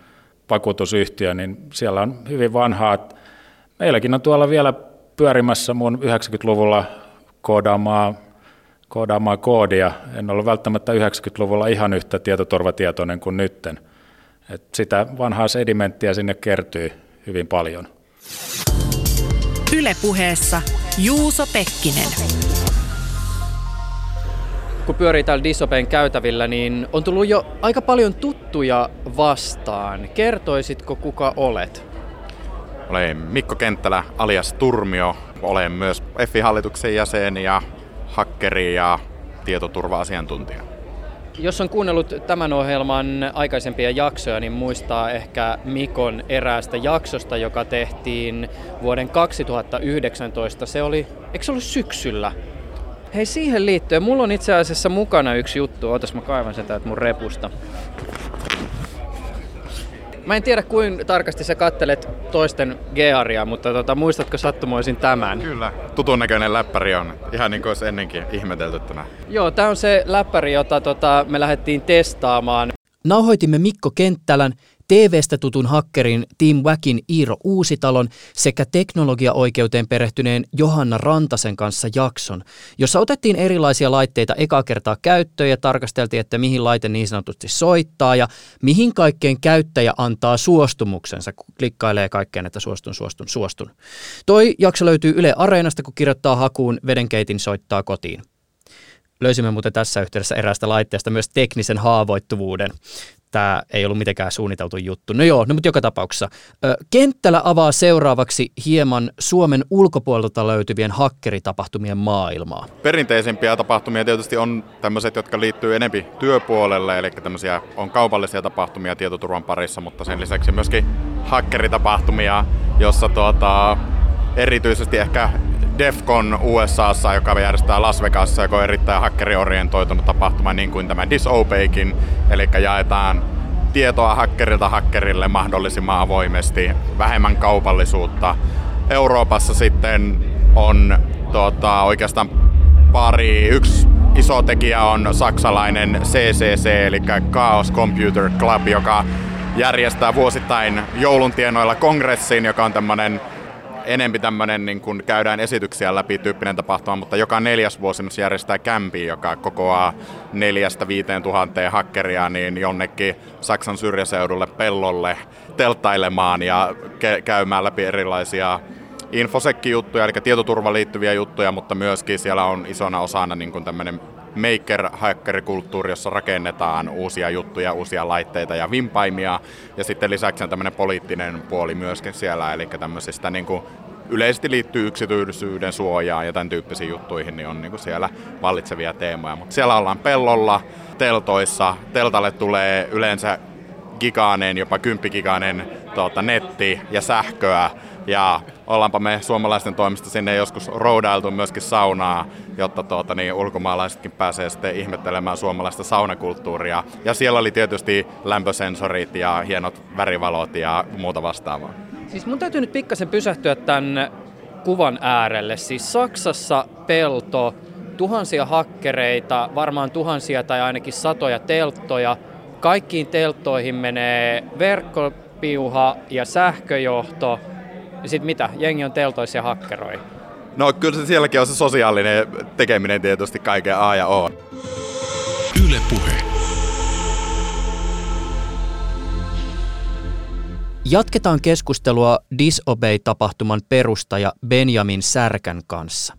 S11: vakuutusyhtiö, niin siellä on hyvin vanhaa. Meilläkin on tuolla vielä pyörimässä mun 90-luvulla koodaamaa, koodaamaa koodia. En ollut välttämättä 90-luvulla ihan yhtä tietoturvatietoinen kuin nytten. Et sitä vanhaa sedimenttiä sinne kertyy hyvin paljon.
S9: Ylepuheessa Juuso Pekkinen
S3: kun pyörii täällä Dissopen käytävillä, niin on tullut jo aika paljon tuttuja vastaan. Kertoisitko kuka olet?
S12: Olen Mikko Kenttälä alias Turmio. Olen myös EFI-hallituksen jäsen ja hakkeri ja tietoturva-asiantuntija.
S3: Jos on kuunnellut tämän ohjelman aikaisempia jaksoja, niin muistaa ehkä Mikon eräästä jaksosta, joka tehtiin vuoden 2019. Se oli, eikö se ollut syksyllä? Hei siihen liittyen, mulla on itse asiassa mukana yksi juttu. Ootas mä kaivan sen täältä mun repusta. Mä en tiedä kuinka tarkasti sä kattelet toisten gearia, mutta tota, muistatko sattumoisin tämän?
S12: Kyllä, tutun näköinen läppäri on. Ihan niin kuin olisi ennenkin ihmetelty tämä.
S3: Joo, tämä on se läppäri, jota tota, me lähdettiin testaamaan.
S13: Nauhoitimme Mikko Kenttälän TVstä tutun hakkerin Team Wackin Iiro Uusitalon sekä teknologiaoikeuteen perehtyneen Johanna Rantasen kanssa jakson, jossa otettiin erilaisia laitteita eka kertaa käyttöön ja tarkasteltiin, että mihin laite niin sanotusti soittaa ja mihin kaikkeen käyttäjä antaa suostumuksensa, kun klikkailee kaikkeen, että suostun, suostun, suostun. Toi jakso löytyy Yle Areenasta, kun kirjoittaa hakuun Vedenkeitin soittaa kotiin. Löysimme muuten tässä yhteydessä eräästä laitteesta myös teknisen haavoittuvuuden tämä ei ollut mitenkään suunniteltu juttu. No joo, no mutta joka tapauksessa. Kenttälä avaa seuraavaksi hieman Suomen ulkopuolelta löytyvien hakkeritapahtumien maailmaa.
S12: Perinteisempiä tapahtumia tietysti on tämmöiset, jotka liittyy enempi työpuolelle, eli tämmöisiä on kaupallisia tapahtumia tietoturvan parissa, mutta sen lisäksi myöskin hakkeritapahtumia, jossa tuota, erityisesti ehkä Defcon USAssa, joka järjestää Las Vegasissa, joka on erittäin hakkeriorientoitunut tapahtuma, niin kuin tämä Disobeykin, eli jaetaan tietoa hakkerilta hakkerille mahdollisimman avoimesti, vähemmän kaupallisuutta. Euroopassa sitten on tota, oikeastaan pari, yksi iso tekijä on saksalainen CCC, eli Chaos Computer Club, joka järjestää vuosittain joulun tienoilla kongressin, joka on tämmöinen enempi tämmöinen, niin kun käydään esityksiä läpi tyyppinen tapahtuma, mutta joka neljäs vuosi myös järjestää kämpi, joka kokoaa neljästä viiteen tuhanteen hakkeria niin jonnekin Saksan syrjäseudulle pellolle telttailemaan ja ke- käymään läpi erilaisia infosekki-juttuja, eli tietoturvaan liittyviä juttuja, mutta myöskin siellä on isona osana niin kuin tämmöinen maker-hackerikulttuuri, jossa rakennetaan uusia juttuja, uusia laitteita ja vimpaimia. Ja sitten lisäksi on tämmöinen poliittinen puoli myöskin siellä, eli tämmöisistä niin kuin yleisesti liittyy yksityisyyden suojaan ja tämän tyyppisiin juttuihin, niin on niin kuin siellä vallitsevia teemoja. Mutta siellä ollaan pellolla, teltoissa. Teltalle tulee yleensä gigaaneen, jopa kymppigigaaneen tuota, netti ja sähköä. Ja ollaanpa me suomalaisten toimesta sinne joskus roudailtu myöskin saunaa, jotta tuota, niin ulkomaalaisetkin pääsee sitten ihmettelemään suomalaista saunakulttuuria. Ja siellä oli tietysti lämpösensorit ja hienot värivalot ja muuta vastaavaa.
S3: Siis mun täytyy nyt pikkasen pysähtyä tämän kuvan äärelle. Siis Saksassa pelto, tuhansia hakkereita, varmaan tuhansia tai ainakin satoja telttoja. Kaikkiin telttoihin menee verkkopiuha ja sähköjohto. Ja sitten mitä? Jengi on teltoissa ja hakkeroi.
S12: No kyllä se sielläkin on se sosiaalinen tekeminen tietysti kaiken A ja O.
S14: Yle Puhe.
S13: Jatketaan keskustelua Disobey-tapahtuman perustaja Benjamin Särkän kanssa.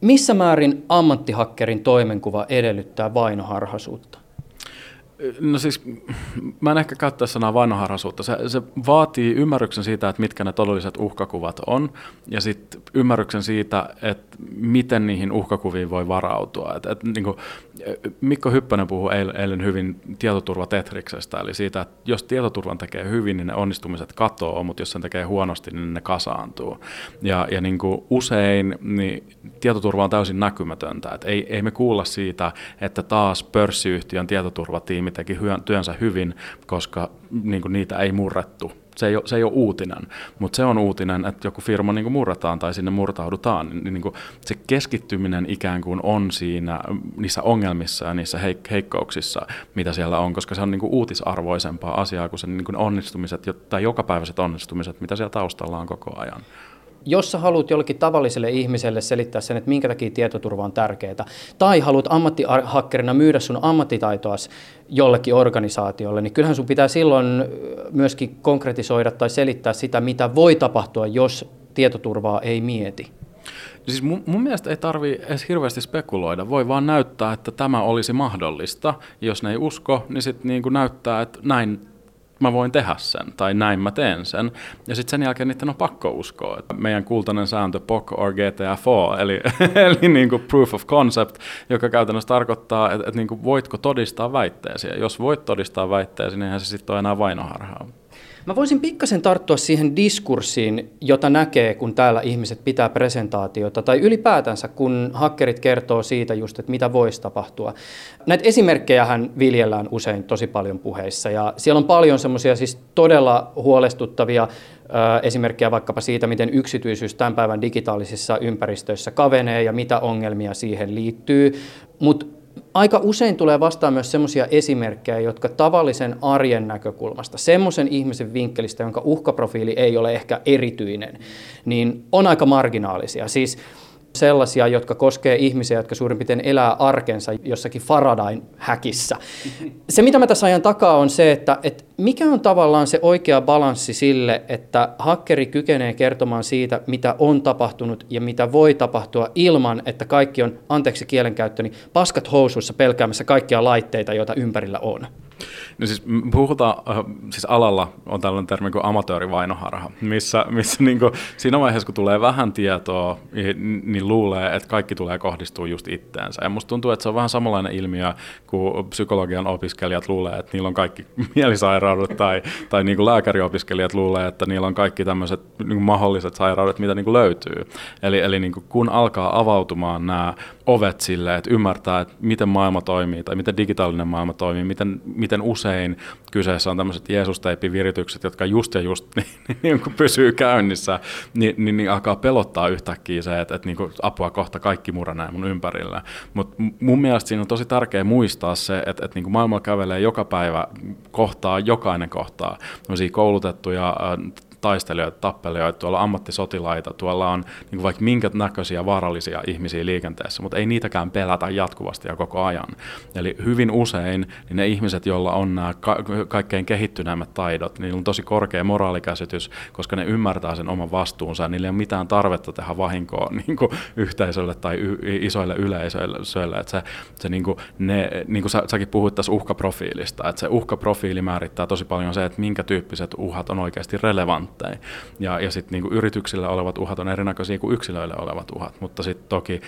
S3: Missä määrin ammattihakkerin toimenkuva edellyttää vainoharhaisuutta?
S4: No siis, mä en ehkä käyttää sanaa vanharasuutta. Se, se vaatii ymmärryksen siitä, että mitkä ne todelliset uhkakuvat on, ja sitten ymmärryksen siitä, että miten niihin uhkakuviin voi varautua. Et, et, niin kuin Mikko Hyppönen puhui eilen hyvin tietoturvatetriksestä, eli siitä, että jos tietoturvan tekee hyvin, niin ne onnistumiset katoaa, mutta jos sen tekee huonosti, niin ne kasaantuu. Ja, ja niin kuin usein niin tietoturva on täysin näkymätöntä. Et ei, ei me kuulla siitä, että taas pörssiyhtiön tietoturvatiimi teki työnsä hyvin, koska niin kuin niitä ei murrettu se ei ole, se ei ole uutinen, mutta se on uutinen, että joku firma niin kuin murrataan tai sinne murtaudutaan. Niin, niin kuin se keskittyminen ikään kuin on siinä niissä ongelmissa ja niissä heik- heikkouksissa, mitä siellä on, koska se on niin kuin uutisarvoisempaa asiaa kuin se niin kuin onnistumiset tai jokapäiväiset onnistumiset, mitä siellä taustalla on koko ajan
S3: jos sä haluat jollekin tavalliselle ihmiselle selittää sen, että minkä takia tietoturva on tärkeää, tai haluat ammattihakkerina myydä sun ammattitaitoas jollekin organisaatiolle, niin kyllähän sun pitää silloin myöskin konkretisoida tai selittää sitä, mitä voi tapahtua, jos tietoturvaa ei mieti.
S4: Siis mun, mun mielestä ei tarvi edes hirveästi spekuloida, voi vaan näyttää, että tämä olisi mahdollista. Jos ne ei usko, niin sitten niin näyttää, että näin mä voin tehdä sen, tai näin mä teen sen. Ja sitten sen jälkeen niiden on pakko uskoa. Että meidän kultainen sääntö POC or GTFO, eli, *laughs* eli niin kuin proof of concept, joka käytännössä tarkoittaa, että, että niin kuin voitko todistaa väitteesi. Ja jos voit todistaa väitteesi, niin eihän se sitten ole enää vainoharhaa.
S3: Mä voisin pikkasen tarttua siihen diskurssiin, jota näkee, kun täällä ihmiset pitää presentaatiota, tai ylipäätänsä, kun hakkerit kertoo siitä just, että mitä voisi tapahtua. Näitä esimerkkejä hän viljellään usein tosi paljon puheissa, ja siellä on paljon semmoisia siis todella huolestuttavia esimerkkejä vaikkapa siitä, miten yksityisyys tämän päivän digitaalisissa ympäristöissä kavenee ja mitä ongelmia siihen liittyy. Mutta aika usein tulee vastaan myös semmoisia esimerkkejä, jotka tavallisen arjen näkökulmasta, semmoisen ihmisen vinkkelistä, jonka uhkaprofiili ei ole ehkä erityinen, niin on aika marginaalisia. Siis sellaisia, jotka koskee ihmisiä, jotka suurin piirtein elää arkensa jossakin Faradain häkissä. Se, mitä mä tässä ajan takaa, on se, että, että mikä on tavallaan se oikea balanssi sille, että hakkeri kykenee kertomaan siitä, mitä on tapahtunut ja mitä voi tapahtua ilman, että kaikki on, anteeksi kielenkäyttöni, paskat housuissa pelkäämässä kaikkia laitteita, joita ympärillä on.
S4: No siis puhutaan, äh, siis alalla on tällainen termi kuin amatöörivainoharha, missä, missä *laughs* niin kuin siinä vaiheessa, kun tulee vähän tietoa, niin, niin luulee, että kaikki tulee kohdistua just itteensä. Ja musta tuntuu, että se on vähän samanlainen ilmiö, kun psykologian opiskelijat luulee, että niillä on kaikki *laughs* mielisairaat sairaudet tai, tai niin kuin lääkäriopiskelijat luulee, että niillä on kaikki tämmöiset niin mahdolliset sairaudet, mitä niin kuin löytyy. Eli, eli niin kuin kun alkaa avautumaan nämä ovet sille, että ymmärtää, että miten maailma toimii tai miten digitaalinen maailma toimii, miten, miten usein kyseessä on tämmöiset Jeesus-teipiviritykset, jotka just ja just *laughs* niin, niin, niin pysyy käynnissä, niin, niin, niin alkaa pelottaa yhtäkkiä se, että, että niin kuin apua kohta kaikki muranee mun ympärillä. Mutta mun mielestä siinä on tosi tärkeää muistaa se, että, että niin kuin maailma kävelee joka päivä kohtaa, jokainen kohtaa koulutettuja taistelijoita, tappelijoita, tuolla ammattisotilaita, tuolla on niin kuin vaikka minkä näköisiä vaarallisia ihmisiä liikenteessä, mutta ei niitäkään pelätä jatkuvasti ja koko ajan. Eli hyvin usein niin ne ihmiset, joilla on nämä ka- kaikkein kehittyneimmät taidot, niin on tosi korkea moraalikäsitys, koska ne ymmärtää sen oman vastuunsa, niillä ei ole mitään tarvetta tehdä vahinkoa *laughs* niin kuin yhteisölle tai y- isoille yleisöille. Että se, se niin kuin ne, niin kuin sä, säkin puhuit tässä uhkaprofiilista, että se uhkaprofiili määrittää tosi paljon se, että minkä tyyppiset uhat on oikeasti relevantteja relevantteja. Ja, ja sitten niin yrityksillä olevat uhat on erinäköisiä kuin yksilöillä olevat uhat, mutta sitten toki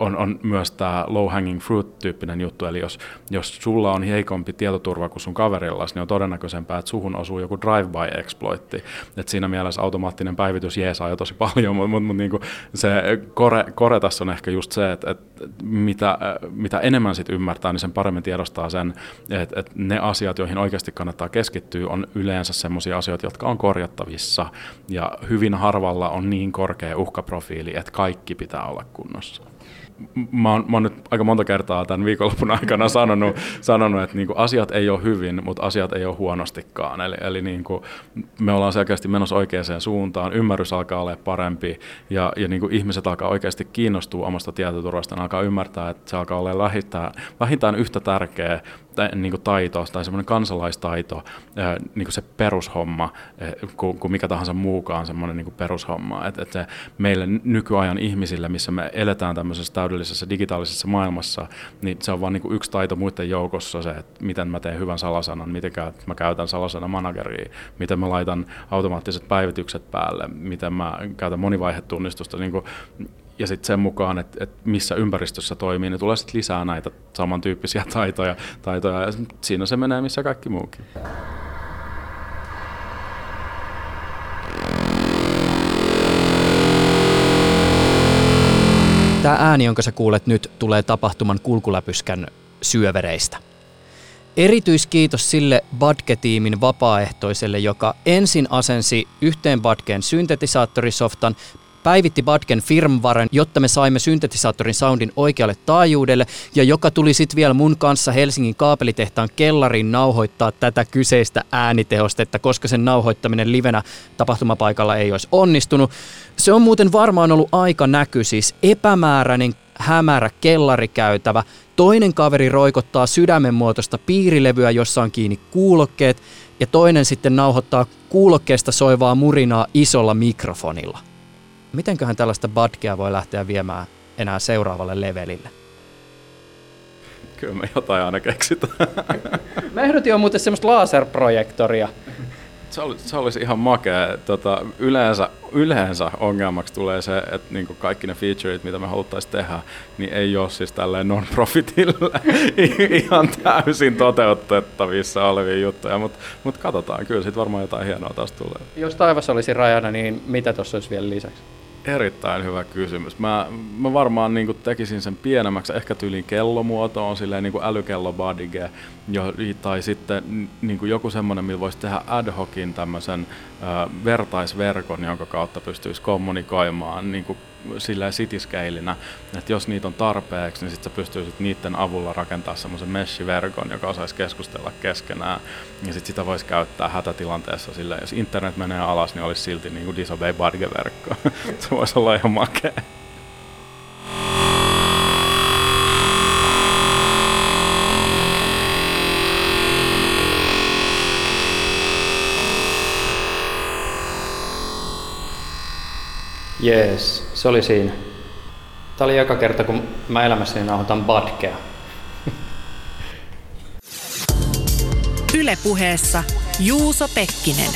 S4: on, on myös tämä low hanging fruit-tyyppinen juttu, eli jos, jos sulla on heikompi tietoturva kuin sun kaverilla, niin on todennäköisempää, että suhun osuu joku drive-by-exploitti. Et siinä mielessä automaattinen päivitys jeesaa jo tosi paljon, mutta mut, mut niinku se kore, kore tässä on ehkä just se, että, että mitä, mitä enemmän sit ymmärtää, niin sen paremmin tiedostaa sen, että, että ne asiat, joihin oikeasti kannattaa keskittyä, on yleensä sellaisia asioita, jotka on korjattavissa, ja hyvin harvalla on niin korkea uhkaprofiili, että kaikki pitää olla kunnossa mä oon, mä oon nyt aika monta kertaa tämän viikonlopun aikana *laughs* sanonut, sanonut että niinku asiat ei ole hyvin, mutta asiat ei ole huonostikaan. Eli, eli niinku me ollaan selkeästi menossa oikeaan suuntaan, ymmärrys alkaa olla parempi ja, ja niinku ihmiset alkaa oikeasti kiinnostua omasta tietoturvasta, alkaa ymmärtää, että se alkaa olla vähintään, vähintään yhtä tärkeä niin kuin taito tai semmoinen kansalaistaito, niin kuin se perushomma, kuin, kuin mikä tahansa muukaan semmoinen niin kuin perushomma. Että et se meille nykyajan ihmisille, missä me eletään tämmöisessä täydellisessä digitaalisessa maailmassa, niin se on vain niin yksi taito muiden joukossa se, että miten mä teen hyvän salasanan, miten mä käytän salasana manageria, miten mä laitan automaattiset päivitykset päälle, miten mä käytän monivaihetunnistusta. Niin kuin ja sitten sen mukaan, että, että missä ympäristössä toimii, niin tulee sitten lisää näitä samantyyppisiä *laughs* taitoja, taitoja ja siinä se menee missä kaikki muukin.
S13: Tämä ääni, jonka sä kuulet nyt, tulee tapahtuman kulkuläpyskän syövereistä. Erityiskiitos sille Badge-tiimin vapaaehtoiselle, joka ensin asensi yhteen Badgeen syntetisaattorisoftan, päivitti Badgen firmwaren, jotta me saimme syntetisaattorin soundin oikealle taajuudelle, ja joka tuli sitten vielä mun kanssa Helsingin kaapelitehtaan kellariin nauhoittaa tätä kyseistä äänitehostetta, koska sen nauhoittaminen livenä tapahtumapaikalla ei olisi onnistunut. Se on muuten varmaan ollut aika näky, siis epämääräinen hämärä kellarikäytävä. Toinen kaveri roikottaa sydämen muotoista piirilevyä, jossa on kiinni kuulokkeet, ja toinen sitten nauhoittaa kuulokkeesta soivaa murinaa isolla mikrofonilla mitenköhän tällaista badgea voi lähteä viemään enää seuraavalle levelille?
S4: Kyllä me jotain aina keksitään. *laughs*
S3: Mä ehdotin jo muuten semmoista laserprojektoria.
S4: Se, oli, se olisi ihan makea. Tota, yleensä, yleensä ongelmaksi tulee se, että niin kaikki ne featureit, mitä me haluttaisiin tehdä, niin ei ole siis tälleen non-profitilla *laughs* ihan täysin toteutettavissa olevia juttuja, mutta mut katsotaan, kyllä sitten varmaan jotain hienoa taas tulee.
S3: Jos taivas olisi rajana, niin mitä tuossa olisi vielä lisäksi?
S4: Erittäin hyvä kysymys. Mä, mä varmaan niin tekisin sen pienemmäksi, ehkä tyyliin kellomuotoon, silleen niin älykello badige, jo, tai sitten niin joku semmoinen, millä voisi tehdä ad hocin tämmöisen ö, vertaisverkon, jonka kautta pystyisi kommunikoimaan niin kuin sillä cityscaleinä, että jos niitä on tarpeeksi, niin sitten sä pystyisit niiden avulla rakentaa semmoisen mesh-verkon, joka osaisi keskustella keskenään, ja sitten sitä voisi käyttää hätätilanteessa sillä, jos internet menee alas, niin olisi silti niin kuin disobey verkko *laughs* Se voisi olla ihan makea.
S3: Jees, se oli siinä. Tämä oli joka kerta, kun mä elämässäni nauhoitan badkea.
S9: Ylepuheessa Juuso Pekkinen.